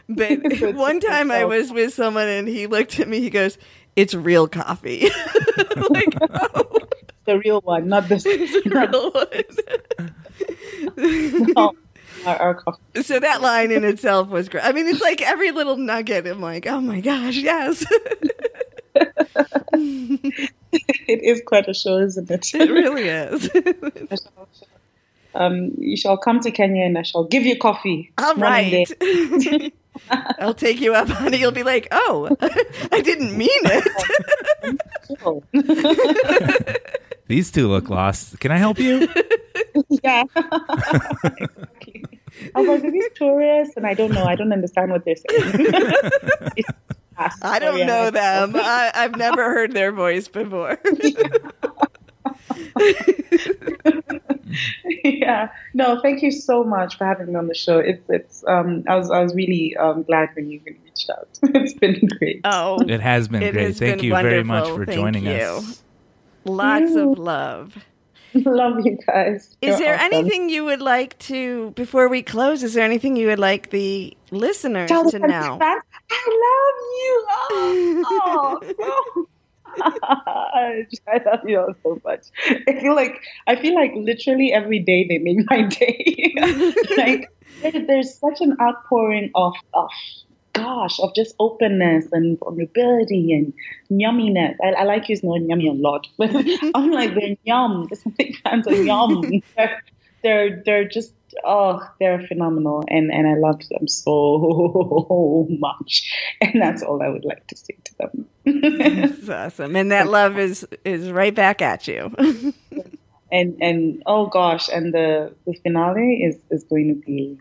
But one time I was with someone and he looked at me. He goes, "It's real coffee." like, oh. the real one, not this. Real one. no, oh, our, our coffee. So that line in itself was great. I mean, it's like every little nugget. I'm like, oh my gosh, yes. It is quite a show, isn't it? it really is. um, you shall come to Kenya and I shall give you coffee. All morning right. day. I'll take you up on it. You'll be like, oh, I didn't mean it. These two look lost. Can I help you? yeah. exactly. I was like, are these tourists? And I don't know. I don't understand what they're saying. I don't know them. I, I've never heard their voice before. yeah. No, thank you so much for having me on the show. It's it's um I was I was really um glad when you reached out. It's been great. Oh, It has been It great. has Thank been you very much for Thank joining you. us. lots of love. Love you guys. Is You're there awesome. anything you would like to, before we close, is there anything you would like the listeners Tell to know? fans, I love you. Oh, oh, I love you all so much. I feel like I feel like literally every day they make my day. like there's such an outpouring of of gosh of just openness and vulnerability and yumminess. I, I like using the word yummy a lot, but I'm like they're yum. There's some big fans of yum. They're, they're they're just oh they're phenomenal and and I love them so much and that's all I would like to say to them. That's awesome. And that love is is right back at you. and and oh gosh, and the the finale is is going to be,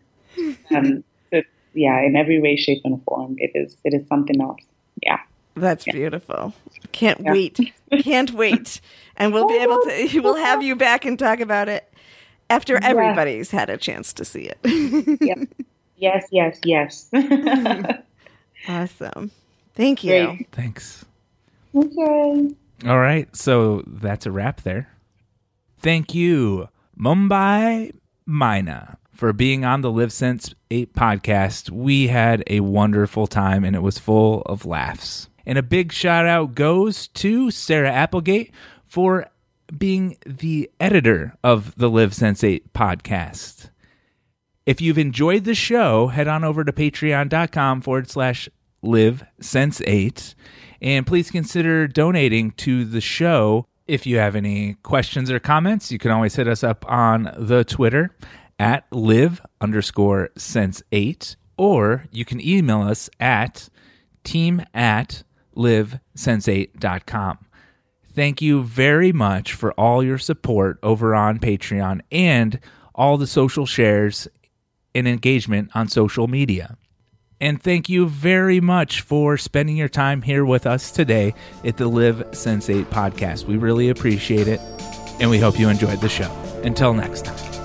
um, it, yeah, in every way, shape, and form. It is it is something else. Yeah. That's beautiful. Can't Yeah. wait. Can't wait. And we'll be able to we'll have you back and talk about it after everybody's had a chance to see it. yeah. Yes, yes, yes. awesome. Thank you. Great. Thanks. okay. All right, so that's a wrap there. Thank you, Mumbi Maina, for being on the Live Sense 8 podcast. We had a wonderful time and it was full of laughs. And a big shout out goes to Sarah Applegate for being the editor of the Live Sense 8 podcast. If you've enjoyed the show, head on over to patreon.com forward slash live sense 8 and please consider donating to the show. If you have any questions or comments, you can always hit us up on the Twitter at live underscore sense 8 or you can email us at team at livesense8.com. Thank you very much for all your support over on Patreon and all the social shares and engagement on social media. And thank you very much for spending your time here with us today at the Live Sense8 podcast. We really appreciate it, and we hope you enjoyed the show. Until next time.